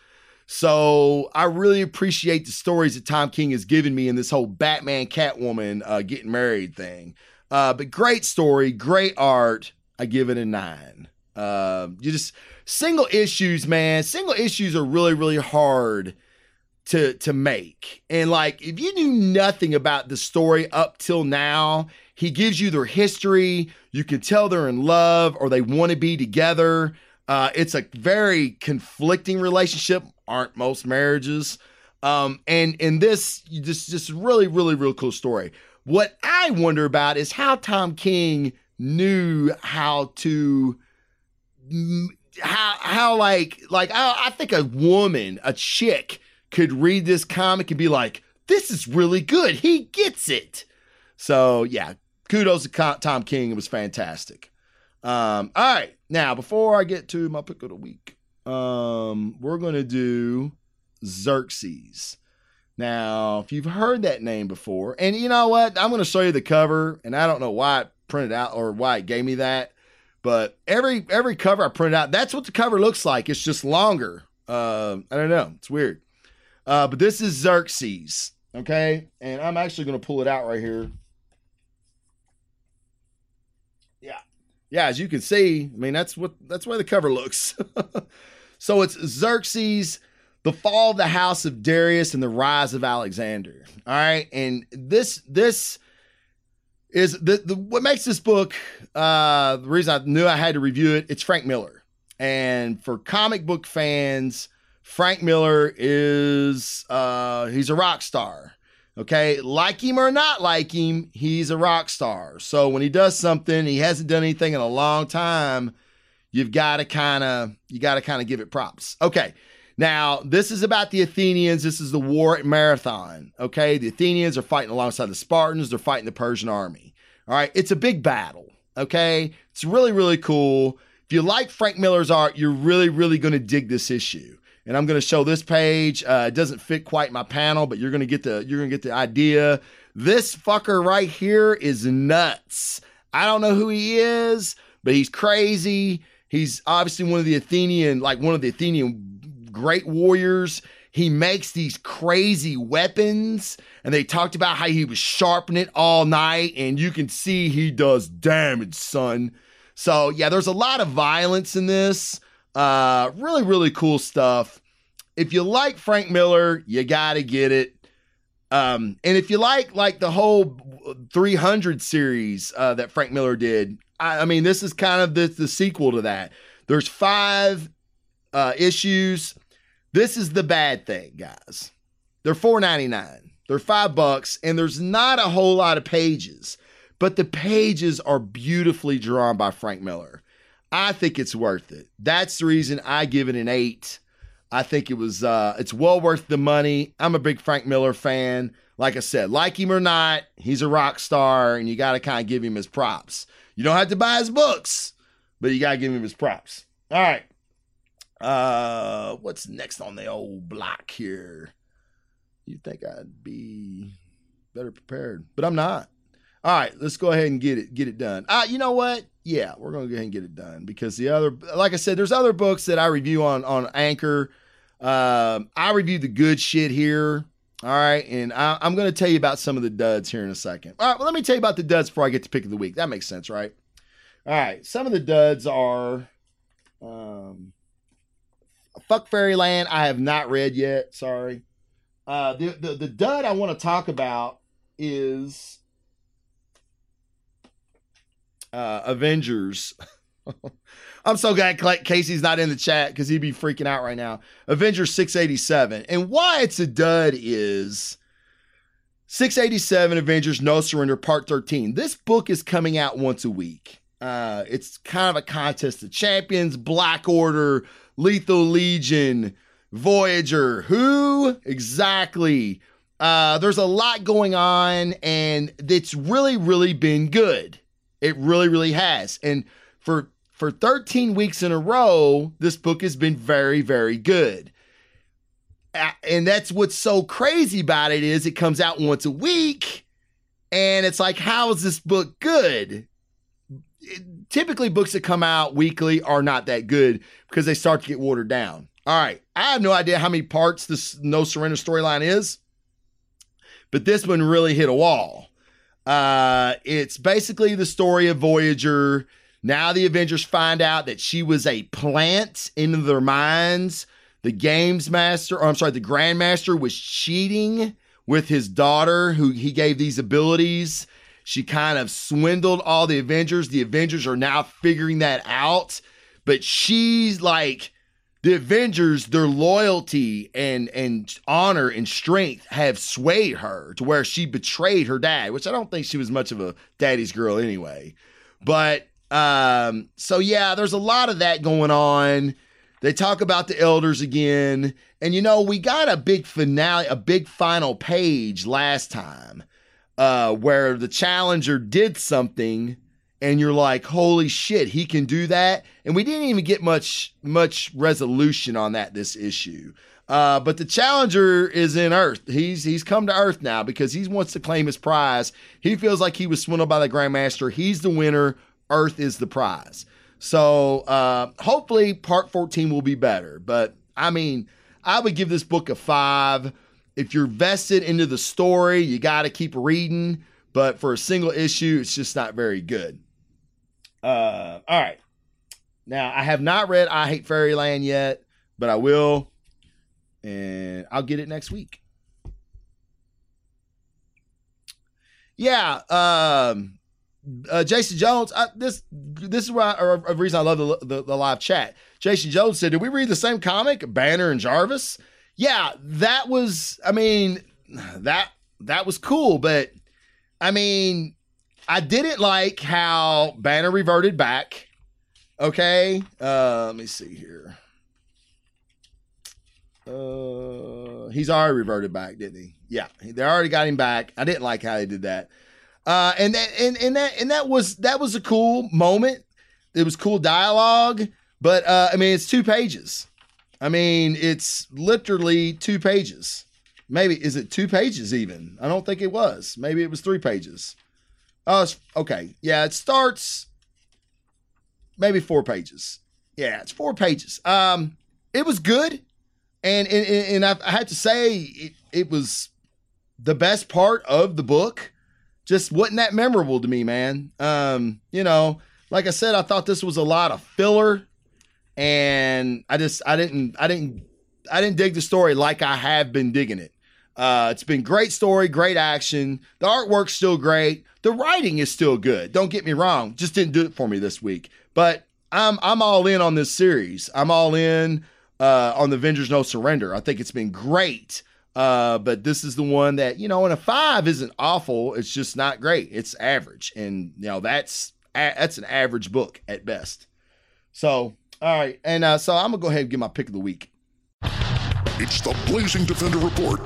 So I really appreciate the stories that Tom King has given me in this whole Batman Catwoman uh, getting married thing. Uh, but great story, great art. I give it a nine. Uh, you just single issues, man. Single issues are really, really hard to to make. And like, if you knew nothing about the story up till now, he gives you their history. You can tell they're in love or they want to be together. Uh, it's a very conflicting relationship. Aren't most marriages? Um, and in this, just just really, really, real cool story. What I wonder about is how Tom King knew how to how how like like I, I think a woman, a chick, could read this comic and be like, "This is really good. He gets it." So yeah, kudos to Tom King. It was fantastic. Um, all right. Now, before I get to my pick of the week, um, we're going to do Xerxes. Now, if you've heard that name before, and you know what, I'm going to show you the cover, and I don't know why it printed out or why it gave me that, but every every cover I printed out, that's what the cover looks like. It's just longer. Uh, I don't know. It's weird. Uh, but this is Xerxes, okay, and I'm actually going to pull it out right here. Yeah, as you can see, I mean that's what that's why the cover looks. so it's Xerxes, the Fall of the House of Darius and the Rise of Alexander. All right. And this, this, is the, the what makes this book uh the reason I knew I had to review it, it's Frank Miller. And for comic book fans, Frank Miller is uh he's a rock star. Okay, like him or not like him, he's a rock star. So when he does something, he hasn't done anything in a long time, you've got to kind of you got to kind of give it props. Okay. Now, this is about the Athenians. This is the war at Marathon. Okay. The Athenians are fighting alongside the Spartans. They're fighting the Persian army. All right. It's a big battle. Okay. It's really, really cool. If you like Frank Miller's art, you're really, really going to dig this issue. And I'm going to show this page. Uh, it doesn't fit quite my panel, but you're going to get the you're going to get the idea. This fucker right here is nuts. I don't know who he is, but he's crazy. He's obviously one of the Athenian, like one of the Athenian great warriors. He makes these crazy weapons, and they talked about how he was sharpening it all night, and you can see he does damage, son. So yeah, there's a lot of violence in this. Uh, really, really cool stuff. If you like Frank Miller, you gotta get it. Um, and if you like like the whole 300 series uh, that Frank Miller did, I, I mean, this is kind of the, the sequel to that. There's five uh, issues. This is the bad thing, guys. They're four ninety nine. They're five bucks, and there's not a whole lot of pages, but the pages are beautifully drawn by Frank Miller. I think it's worth it. That's the reason I give it an eight. I think it was uh it's well worth the money. I'm a big Frank Miller fan. Like I said, like him or not, he's a rock star, and you got to kind of give him his props. You don't have to buy his books, but you got to give him his props. All right. Uh, what's next on the old block here? You'd think I'd be better prepared, but I'm not. All right, let's go ahead and get it get it done. Uh, you know what? Yeah, we're gonna go ahead and get it done because the other, like I said, there's other books that I review on on Anchor. Um, I review the good shit here. All right, and I, am going to tell you about some of the duds here in a second. All right, well, let me tell you about the duds before I get to pick of the week. That makes sense, right? All right, some of the duds are um, Fuck Fairyland. I have not read yet. Sorry. Uh, the, the the dud I want to talk about is uh, Avengers. I'm so glad Casey's not in the chat because he'd be freaking out right now. Avengers 687. And why it's a dud is 687 Avengers No Surrender Part 13. This book is coming out once a week. Uh, it's kind of a contest of champions, Black Order, Lethal Legion, Voyager. Who exactly? Uh, there's a lot going on, and it's really, really been good. It really, really has. And for for 13 weeks in a row, this book has been very, very good. And that's what's so crazy about it is it comes out once a week, and it's like, how is this book good? typically books that come out weekly are not that good because they start to get watered down. All right, I have no idea how many parts this No Surrender storyline is, but this one really hit a wall. Uh, it's basically the story of Voyager. Now the Avengers find out that she was a plant into their minds. The games master, or I'm sorry, the Grandmaster was cheating with his daughter, who he gave these abilities she kind of swindled all the Avengers. The Avengers are now figuring that out. But she's like, the Avengers, their loyalty and and honor and strength have swayed her to where she betrayed her dad, which I don't think she was much of a daddy's girl anyway. But um, so yeah, there's a lot of that going on. They talk about the elders again, and you know we got a big finale, a big final page last time uh, where the challenger did something and you're like, holy shit, he can do that. And we didn't even get much much resolution on that this issue. Uh, but the challenger is in Earth. He's he's come to Earth now because he wants to claim his prize. He feels like he was swindled by the Grandmaster. He's the winner. Earth is the prize. So uh, hopefully, part 14 will be better. But I mean, I would give this book a five if you're vested into the story, you got to keep reading. But for a single issue, it's just not very good. Uh, all right. Now, I have not read I Hate Fairyland yet, but I will. and I'll get it next week. Yeah, um, uh, Jason Jones. I, this this is why or a reason I love the, the, the live chat. Jason Jones said, "Did we read the same comic, Banner and Jarvis?" Yeah, that was. I mean, that that was cool, but I mean, I didn't like how Banner reverted back. Okay, uh, let me see here. Uh, he's already reverted back, didn't he? Yeah, they already got him back. I didn't like how they did that. Uh, and that and, and that and that was that was a cool moment. It was cool dialogue, but uh, I mean, it's two pages. I mean, it's literally two pages. Maybe is it two pages even? I don't think it was. Maybe it was three pages. Oh, okay. Yeah, it starts maybe four pages. Yeah, it's four pages. Um, it was good, and and, and I, I had to say it, it was the best part of the book just wasn't that memorable to me, man. Um, you know, like I said, I thought this was a lot of filler, and I just I didn't I didn't I didn't dig the story like I have been digging it. Uh, it's been great story, great action. The artwork's still great. The writing is still good. Don't get me wrong. Just didn't do it for me this week. But I'm I'm all in on this series. I'm all in uh, on the Avengers No Surrender. I think it's been great. Uh, but this is the one that, you know, and a five isn't awful. It's just not great. It's average. And, you know, that's, that's an average book at best. So, all right. And uh, so I'm to go ahead and get my pick of the week. It's the Blazing Defender Report.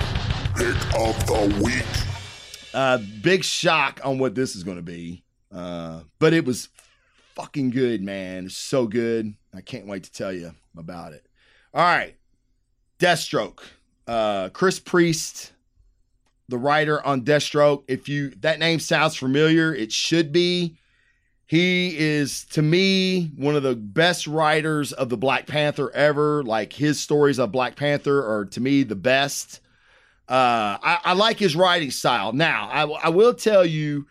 Pick of the week. Uh, big shock on what this is going to be. Uh, but it was fucking good, man. So good. I can't wait to tell you about it. All right. Deathstroke uh, Chris Priest, the writer on Deathstroke. If you that name sounds familiar, it should be. He is to me one of the best writers of the Black Panther ever. Like his stories of Black Panther are to me the best. Uh, I, I like his writing style. Now, I, I will tell you,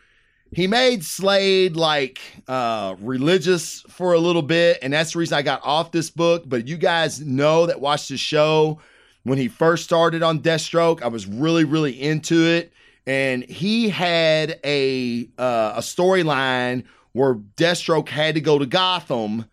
he made Slade like uh, religious for a little bit, and that's the reason I got off this book. But you guys know that watch the show when he first started on Deathstroke. I was really, really into it. And he had a uh, a storyline where Deathstroke had to go to Gotham,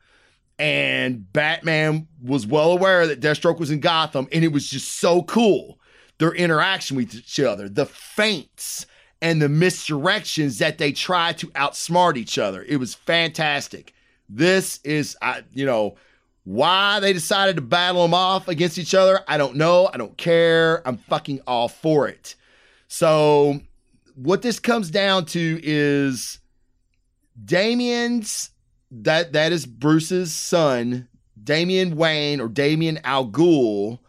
and Batman was well aware that Deathstroke was in Gotham, and it was just so cool. Their interaction with each other, the feints and the misdirections that they tried to outsmart each other. It was fantastic. This is, I, you know, why they decided to battle them off against each other, I don't know. I don't care. I'm fucking all for it. So, what this comes down to is Damian's that that is Bruce's son, Damian Wayne or Damian Al Ghul.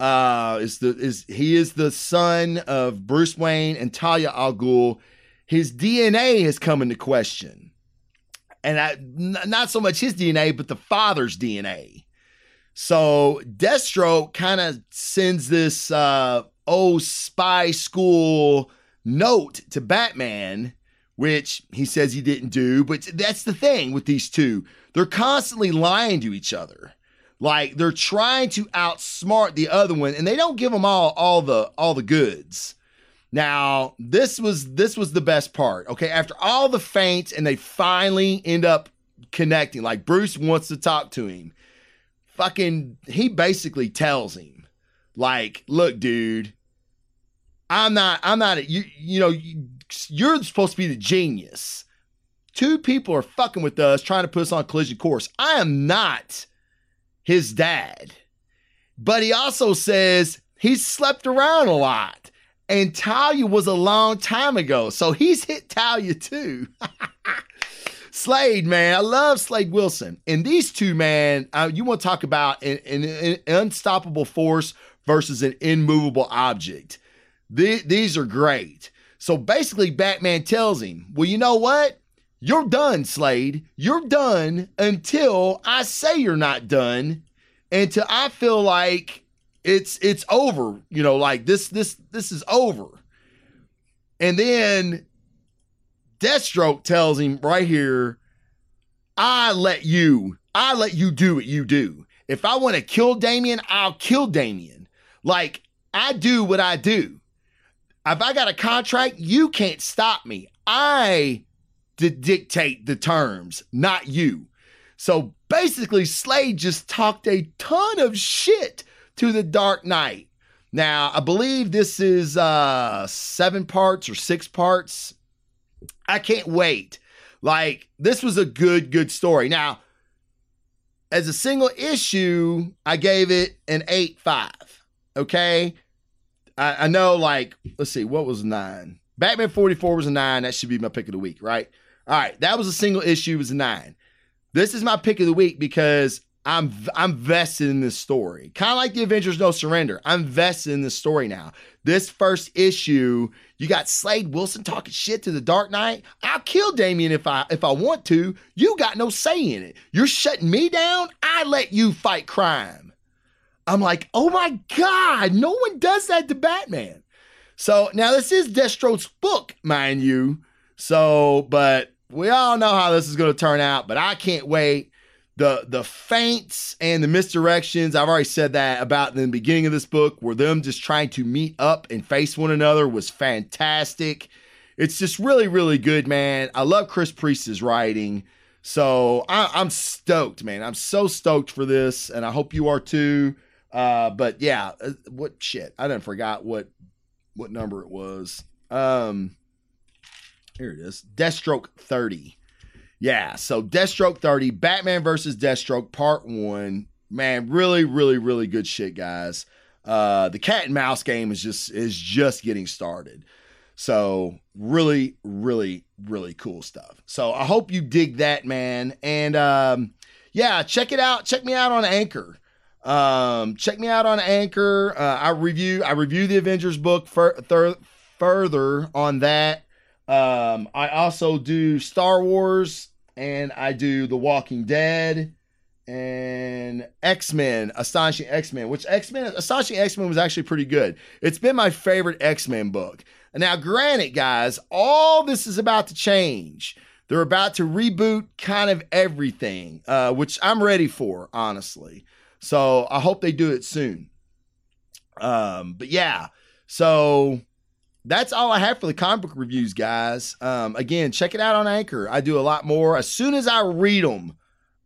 Uh, is the is he is the son of Bruce Wayne and Talia Al Ghul. His DNA has come into question and I, n- not so much his DNA, but the father's DNA. So Deathstroke kind of sends this uh, oh spy school note to Batman, which he says he didn't do. But that's the thing with these two; they're constantly lying to each other. Like they're trying to outsmart the other one, and they don't give them all all the all the goods. Now, this was this was the best part. Okay, after all the feints and they finally end up connecting, like Bruce wants to talk to him. Fucking he basically tells him like, "Look, dude, I'm not I'm not a, you you know, you, you're supposed to be the genius. Two people are fucking with us trying to put us on collision course. I am not his dad." But he also says he slept around a lot and Talia was a long time ago. So he's hit Talia too. Slade, man, I love Slade Wilson. And these two, man, uh, you want to talk about an, an, an, unstoppable force versus an immovable object. The, these are great. So basically, Batman tells him, Well, you know what? You're done, Slade. You're done until I say you're not done. Until I feel like it's it's over you know like this this this is over and then deathstroke tells him right here i let you i let you do what you do if i want to kill damian i'll kill damian Like, I do what I do. If I got a contract, you can't stop me. I d- dictate the terms, not you. So basically, Slade just talked a ton of shit to the Dark Knight. Now, I believe this is uh seven parts or six parts. I can't wait. Like, this was a good, good story. Now, as a single issue, I gave it an 8 5. Okay. I, I know, like, let's see, what was nine? Batman 44 was a nine. That should be my pick of the week, right? All right. That was a single issue, it was nine. This is my pick of the week because I'm I'm vested in this story. Kind of like the Avengers No Surrender. I'm vested in this story now. This first issue, you got Slade Wilson talking shit to the Dark Knight. I'll kill Damian if I if I want to. You got no say in it. You're shutting me down. I let you fight crime. I'm like, oh my God, no one does that to Batman. So now this is Deathstroke's book, mind you. So, but we all know how this is going to turn out, but I can't wait. The the feints and the misdirections i've already said that about the beginning of this book where them just trying to meet up and face one another was fantastic. It's just really really good man. I love chris priest's writing so I, i'm stoked man. I'm so stoked for this and i hope you are too. Uh, but yeah uh, what shit i didn't forgot what what number it was. Um here it is deathstroke 30 yeah, so Deathstroke 30, Batman versus Deathstroke, part one. Man, really, really, really good shit, guys. Uh, the cat and mouse game is just is just getting started. So really, really, really cool stuff. So I hope you dig that, man. And um, yeah, check it out. Check me out on Anchor. Um, check me out on Anchor. Uh, I review I review the Avengers book fur- thir- further on that. Um, I also do Star Wars and I do The Walking Dead and X Men, Astonishing X Men, which X Men, Astonishing X Men was actually pretty good. It's been my favorite X Men book. Now, granted, guys, all this is about to change. They're about to reboot kind of everything, uh, which I'm ready for, honestly. So I hope they do it soon. Um, but yeah, so that's all I have for the comic book reviews, guys. Um, again, check it out on Anchor. I do a lot more. As soon as I read them,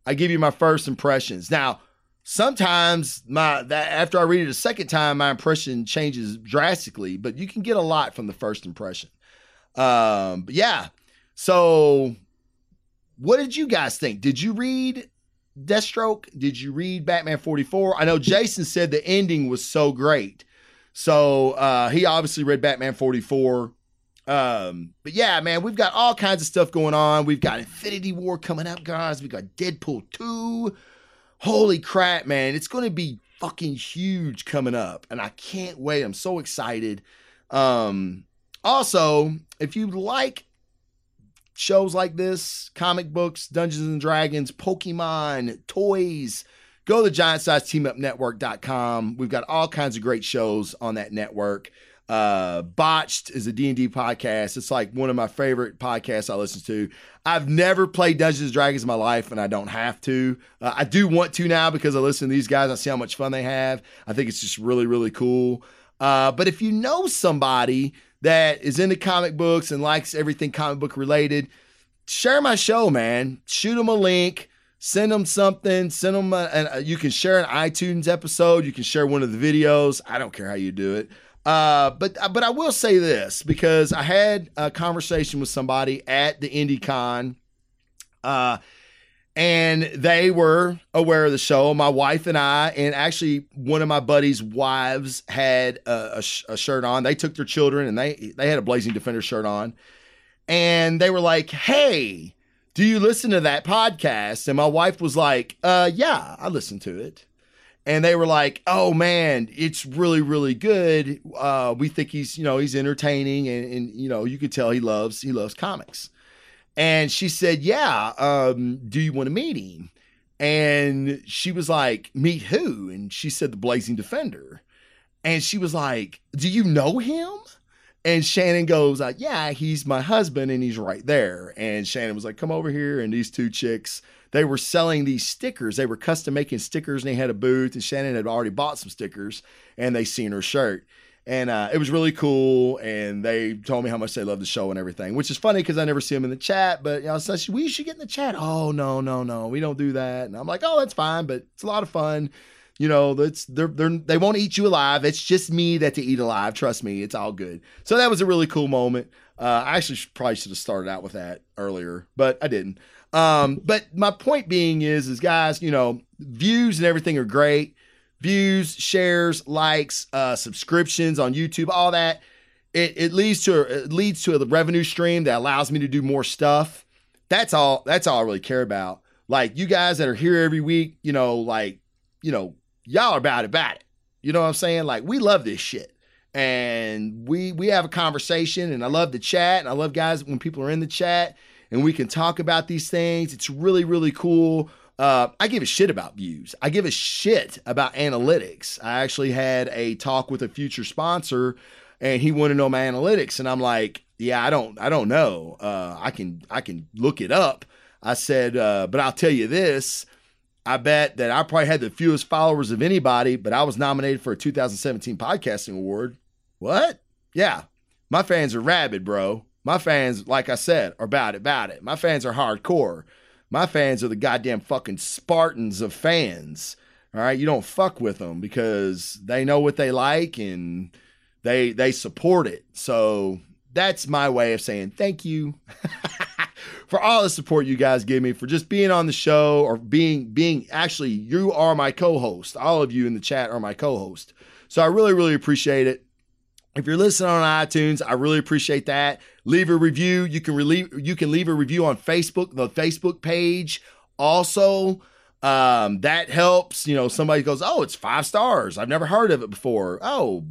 I give you my first impressions. Now, sometimes my that after I read it a second time, my impression changes drastically, but you can get a lot from the first impression. Um, but yeah. So, what did you guys think? Did you read Deathstroke? Did you read Batman 44? I know Jason said the ending was so great. So uh, he obviously read Batman 44. Um, but yeah, man, we've got all kinds of stuff going on. We've got Infinity War coming up, guys. We got Deadpool 2. Holy crap, man. It's going to be fucking huge coming up. And I can't wait. I'm so excited. Um, also, if you like shows like this, comic books, Dungeons and Dragons, Pokemon, toys, Go to the Giant Size Teamupnetwork.com. We've got all kinds of great shows on that network. Uh, Botched is a D&D podcast. It's like one of my favorite podcasts I listen to. I've never played Dungeons and Dragons in my life, and I don't have to. Uh, I do want to now because I listen to these guys. I see how much fun they have. I think it's just really, really cool. Uh, but if you know somebody that is into comic books and likes everything comic book related, share my show, man. Shoot them a link send them something send them a, and uh, you can share an itunes episode you can share one of the videos i don't care how you do it. Uh, but uh, but i will say this because i had a conversation with somebody at the indycon uh, and they were aware of the show. My wife and i and actually one of my buddies wives had a, a, a shirt on. They took their children and they they had a blazing defender shirt on. And they were like hey do you listen to that podcast? And my wife was like, uh, yeah, I listen to it. And they were like, oh man, it's really, really good. Uh, we think he's, you know, he's entertaining and, and, you know, you could tell he loves, he loves comics. And she said, yeah, um, do you want to meet him? And she was like, meet who? And she said, the Blazing Defender. And she was like, do you know him? And Shannon goes, uh, Yeah, he's my husband and he's right there. And Shannon was like, Come over here. And these two chicks, they were selling these stickers. They were custom making stickers and they had a booth. And Shannon had already bought some stickers and they seen her shirt. And uh, it was really cool. And they told me how much they love the show and everything, which is funny because I never see them in the chat. But you know, we should get in the chat. Oh, no, no, no. We don't do that. And I'm like, Oh, that's fine. But it's a lot of fun you know, that's they're, they're they won't eat you alive. It's just me that to eat alive. Trust me, it's all good. So that was a really cool moment. Uh, I actually should, probably should have started out with that earlier, but I didn't. Um, but my point being is, is guys, you know, views and everything are great. Views, shares, likes, uh, subscriptions on YouTube, all that. It, it leads to it leads to a revenue stream that allows me to do more stuff. That's all. That's all I really care about. Like you guys that are here every week, you know, like you know, y'all are about it, about it. You know what I'm saying? Like we love this shit. And we we have a conversation and I love the chat and I love guys when people are in the chat and we can talk about these things. It's really, really cool. Uh, I give a shit about views. I give a shit about analytics. I actually had a talk with a future sponsor and he wanted to know my analytics. And I'm like, yeah, I don't, I don't know. Uh, I can, I can look it up. I said, uh, but I'll tell you this, I bet that I probably had the fewest followers of anybody, but I was nominated for a 2017 podcasting award. What? Yeah. My fans are rabid, bro. My fans, like I said, are about it, about it. My fans are hardcore. My fans are the goddamn fucking Spartans of fans. All right, you don't fuck with them because they know what they like and they they support it. So that's my way of saying thank you. for all the support you guys give me, for just being on the show or being being actually you are my co-host. All of you in the chat are my co-host. So I really really appreciate it. If you're listening on iTunes, I really appreciate that. Leave a review. You can relieve, you can leave a review on Facebook, the Facebook page. Also, um, that helps. You know, somebody goes, "Oh, it's five stars. I've never heard of it before." Oh,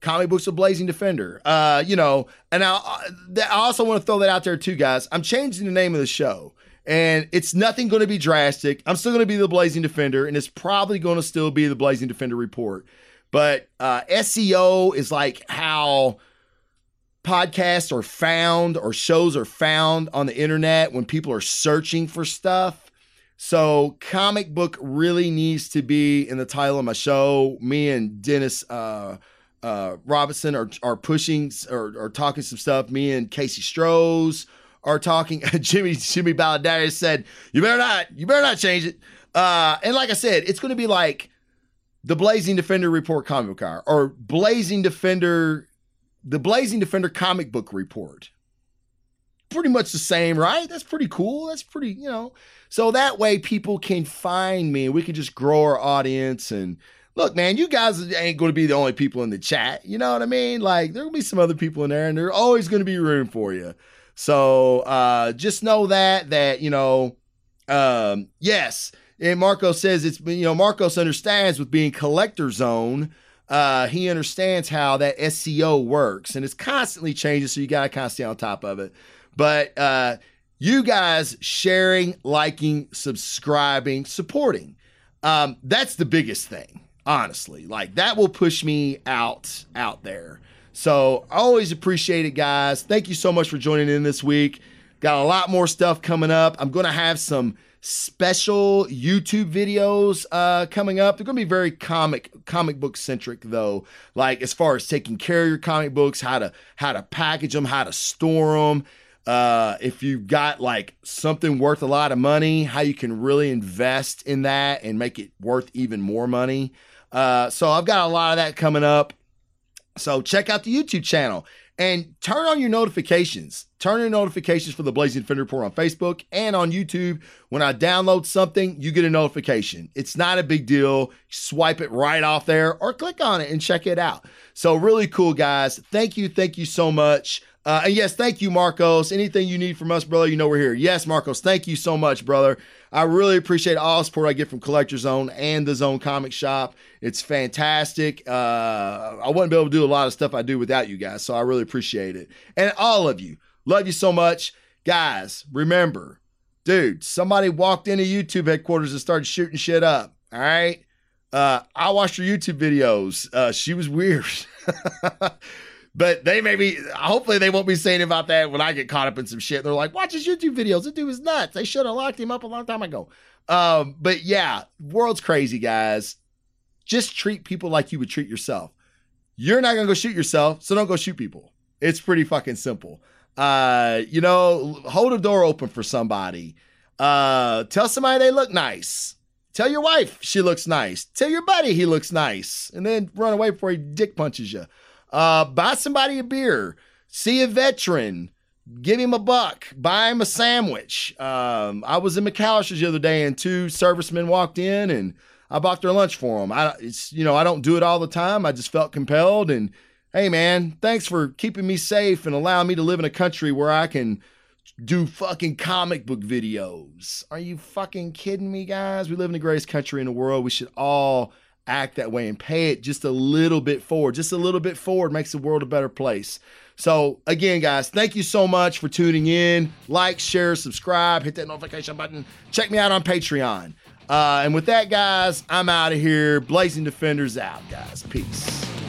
comic books of blazing defender. Uh you know and I, I also want to throw that out there too guys. I'm changing the name of the show and it's nothing going to be drastic. I'm still going to be the blazing defender and it's probably going to still be the blazing defender report. But uh seo is like how podcasts are found or shows are found on the internet when people are searching for stuff. So comic book really needs to be in the title of my show. Me and dennis uh uh, Robinson are are pushing or, or talking some stuff. Me and Casey Strohs are talking. Jimmy Jimmy Baladaris said, "You better not, you better not change it." Uh, and like I said, it's going to be like the Blazing Defender Report comic hour or Blazing Defender, the Blazing Defender comic book report. Pretty much the same, right? That's pretty cool. That's pretty, you know. So that way people can find me. We can just grow our audience and look, man, you guys ain't going to be the only people in the chat. You know what I mean? Like, there'll be some other people in there, and there's always going to be room for you. So uh, just know that that you know, um, yes. And Marco says it's you know Marcos understands with being collector zone. Uh, he understands how that SEO works, and it's constantly changing. So you got to kind of stay on top of it. But uh, you guys sharing, liking, subscribing, supporting. Um, that's the biggest thing honestly. Like that will push me out out there. So I always appreciate it, guys. Thank you so much for joining in this week. Got a lot more stuff coming up. I'm gonna have some special YouTube videos uh, coming up. They're gonna be very comic comic book centric though. Like as far as taking care of your comic books, how to how to package them, how to store them. Uh, if you've got like something worth a lot of money, how you can really invest in that and make it worth even more money. Uh, so I've got a lot of that coming up. So check out the YouTube channel and turn on your notifications. Turn your notifications for the Blazing Defender Report on Facebook and on YouTube. When I download something, you get a notification. It's not a big deal. Swipe it right off there or click on it and check it out. So, really cool, guys. Thank you. Thank you so much. Uh, and yes, thank you, Marcos. Anything you need from us, brother, you know we're here. Yes, Marcos, thank you so much, brother. I really appreciate all support I get from Collector Zone and the Zone Comic Shop. It's fantastic. Uh, I wouldn't be able to do a lot of stuff I do without you guys, so I really appreciate it. And all of you, love you so much. Guys, remember, dude, somebody walked into YouTube headquarters and started shooting shit up. All right. Uh, I watched her YouTube videos. Uh, she was weird. But they maybe, hopefully, they won't be saying about that when I get caught up in some shit. They're like, watch his YouTube videos. This dude is nuts. They should have locked him up a long time ago. Um, but yeah, world's crazy, guys. Just treat people like you would treat yourself. You're not gonna go shoot yourself, so don't go shoot people. It's pretty fucking simple. Uh, you know, hold a door open for somebody. Uh, tell somebody they look nice. Tell your wife she looks nice. Tell your buddy he looks nice. And then run away before he dick punches you. Uh, buy somebody a beer. See a veteran. Give him a buck. Buy him a sandwich. Um, I was in McAlister's the other day and two servicemen walked in and I bought their lunch for them. I, it's, you know, I don't do it all the time. I just felt compelled. And hey, man, thanks for keeping me safe and allowing me to live in a country where I can do fucking comic book videos. Are you fucking kidding me, guys? We live in the greatest country in the world. We should all act that way and pay it just a little bit forward. Just a little bit forward makes the world a better place. So, again, guys, thank you so much for tuning in. Like, share, subscribe, hit that notification button. Check me out on Patreon. Uh, and with that, guys, I'm out of here. Blazing Defenders out, guys. Peace.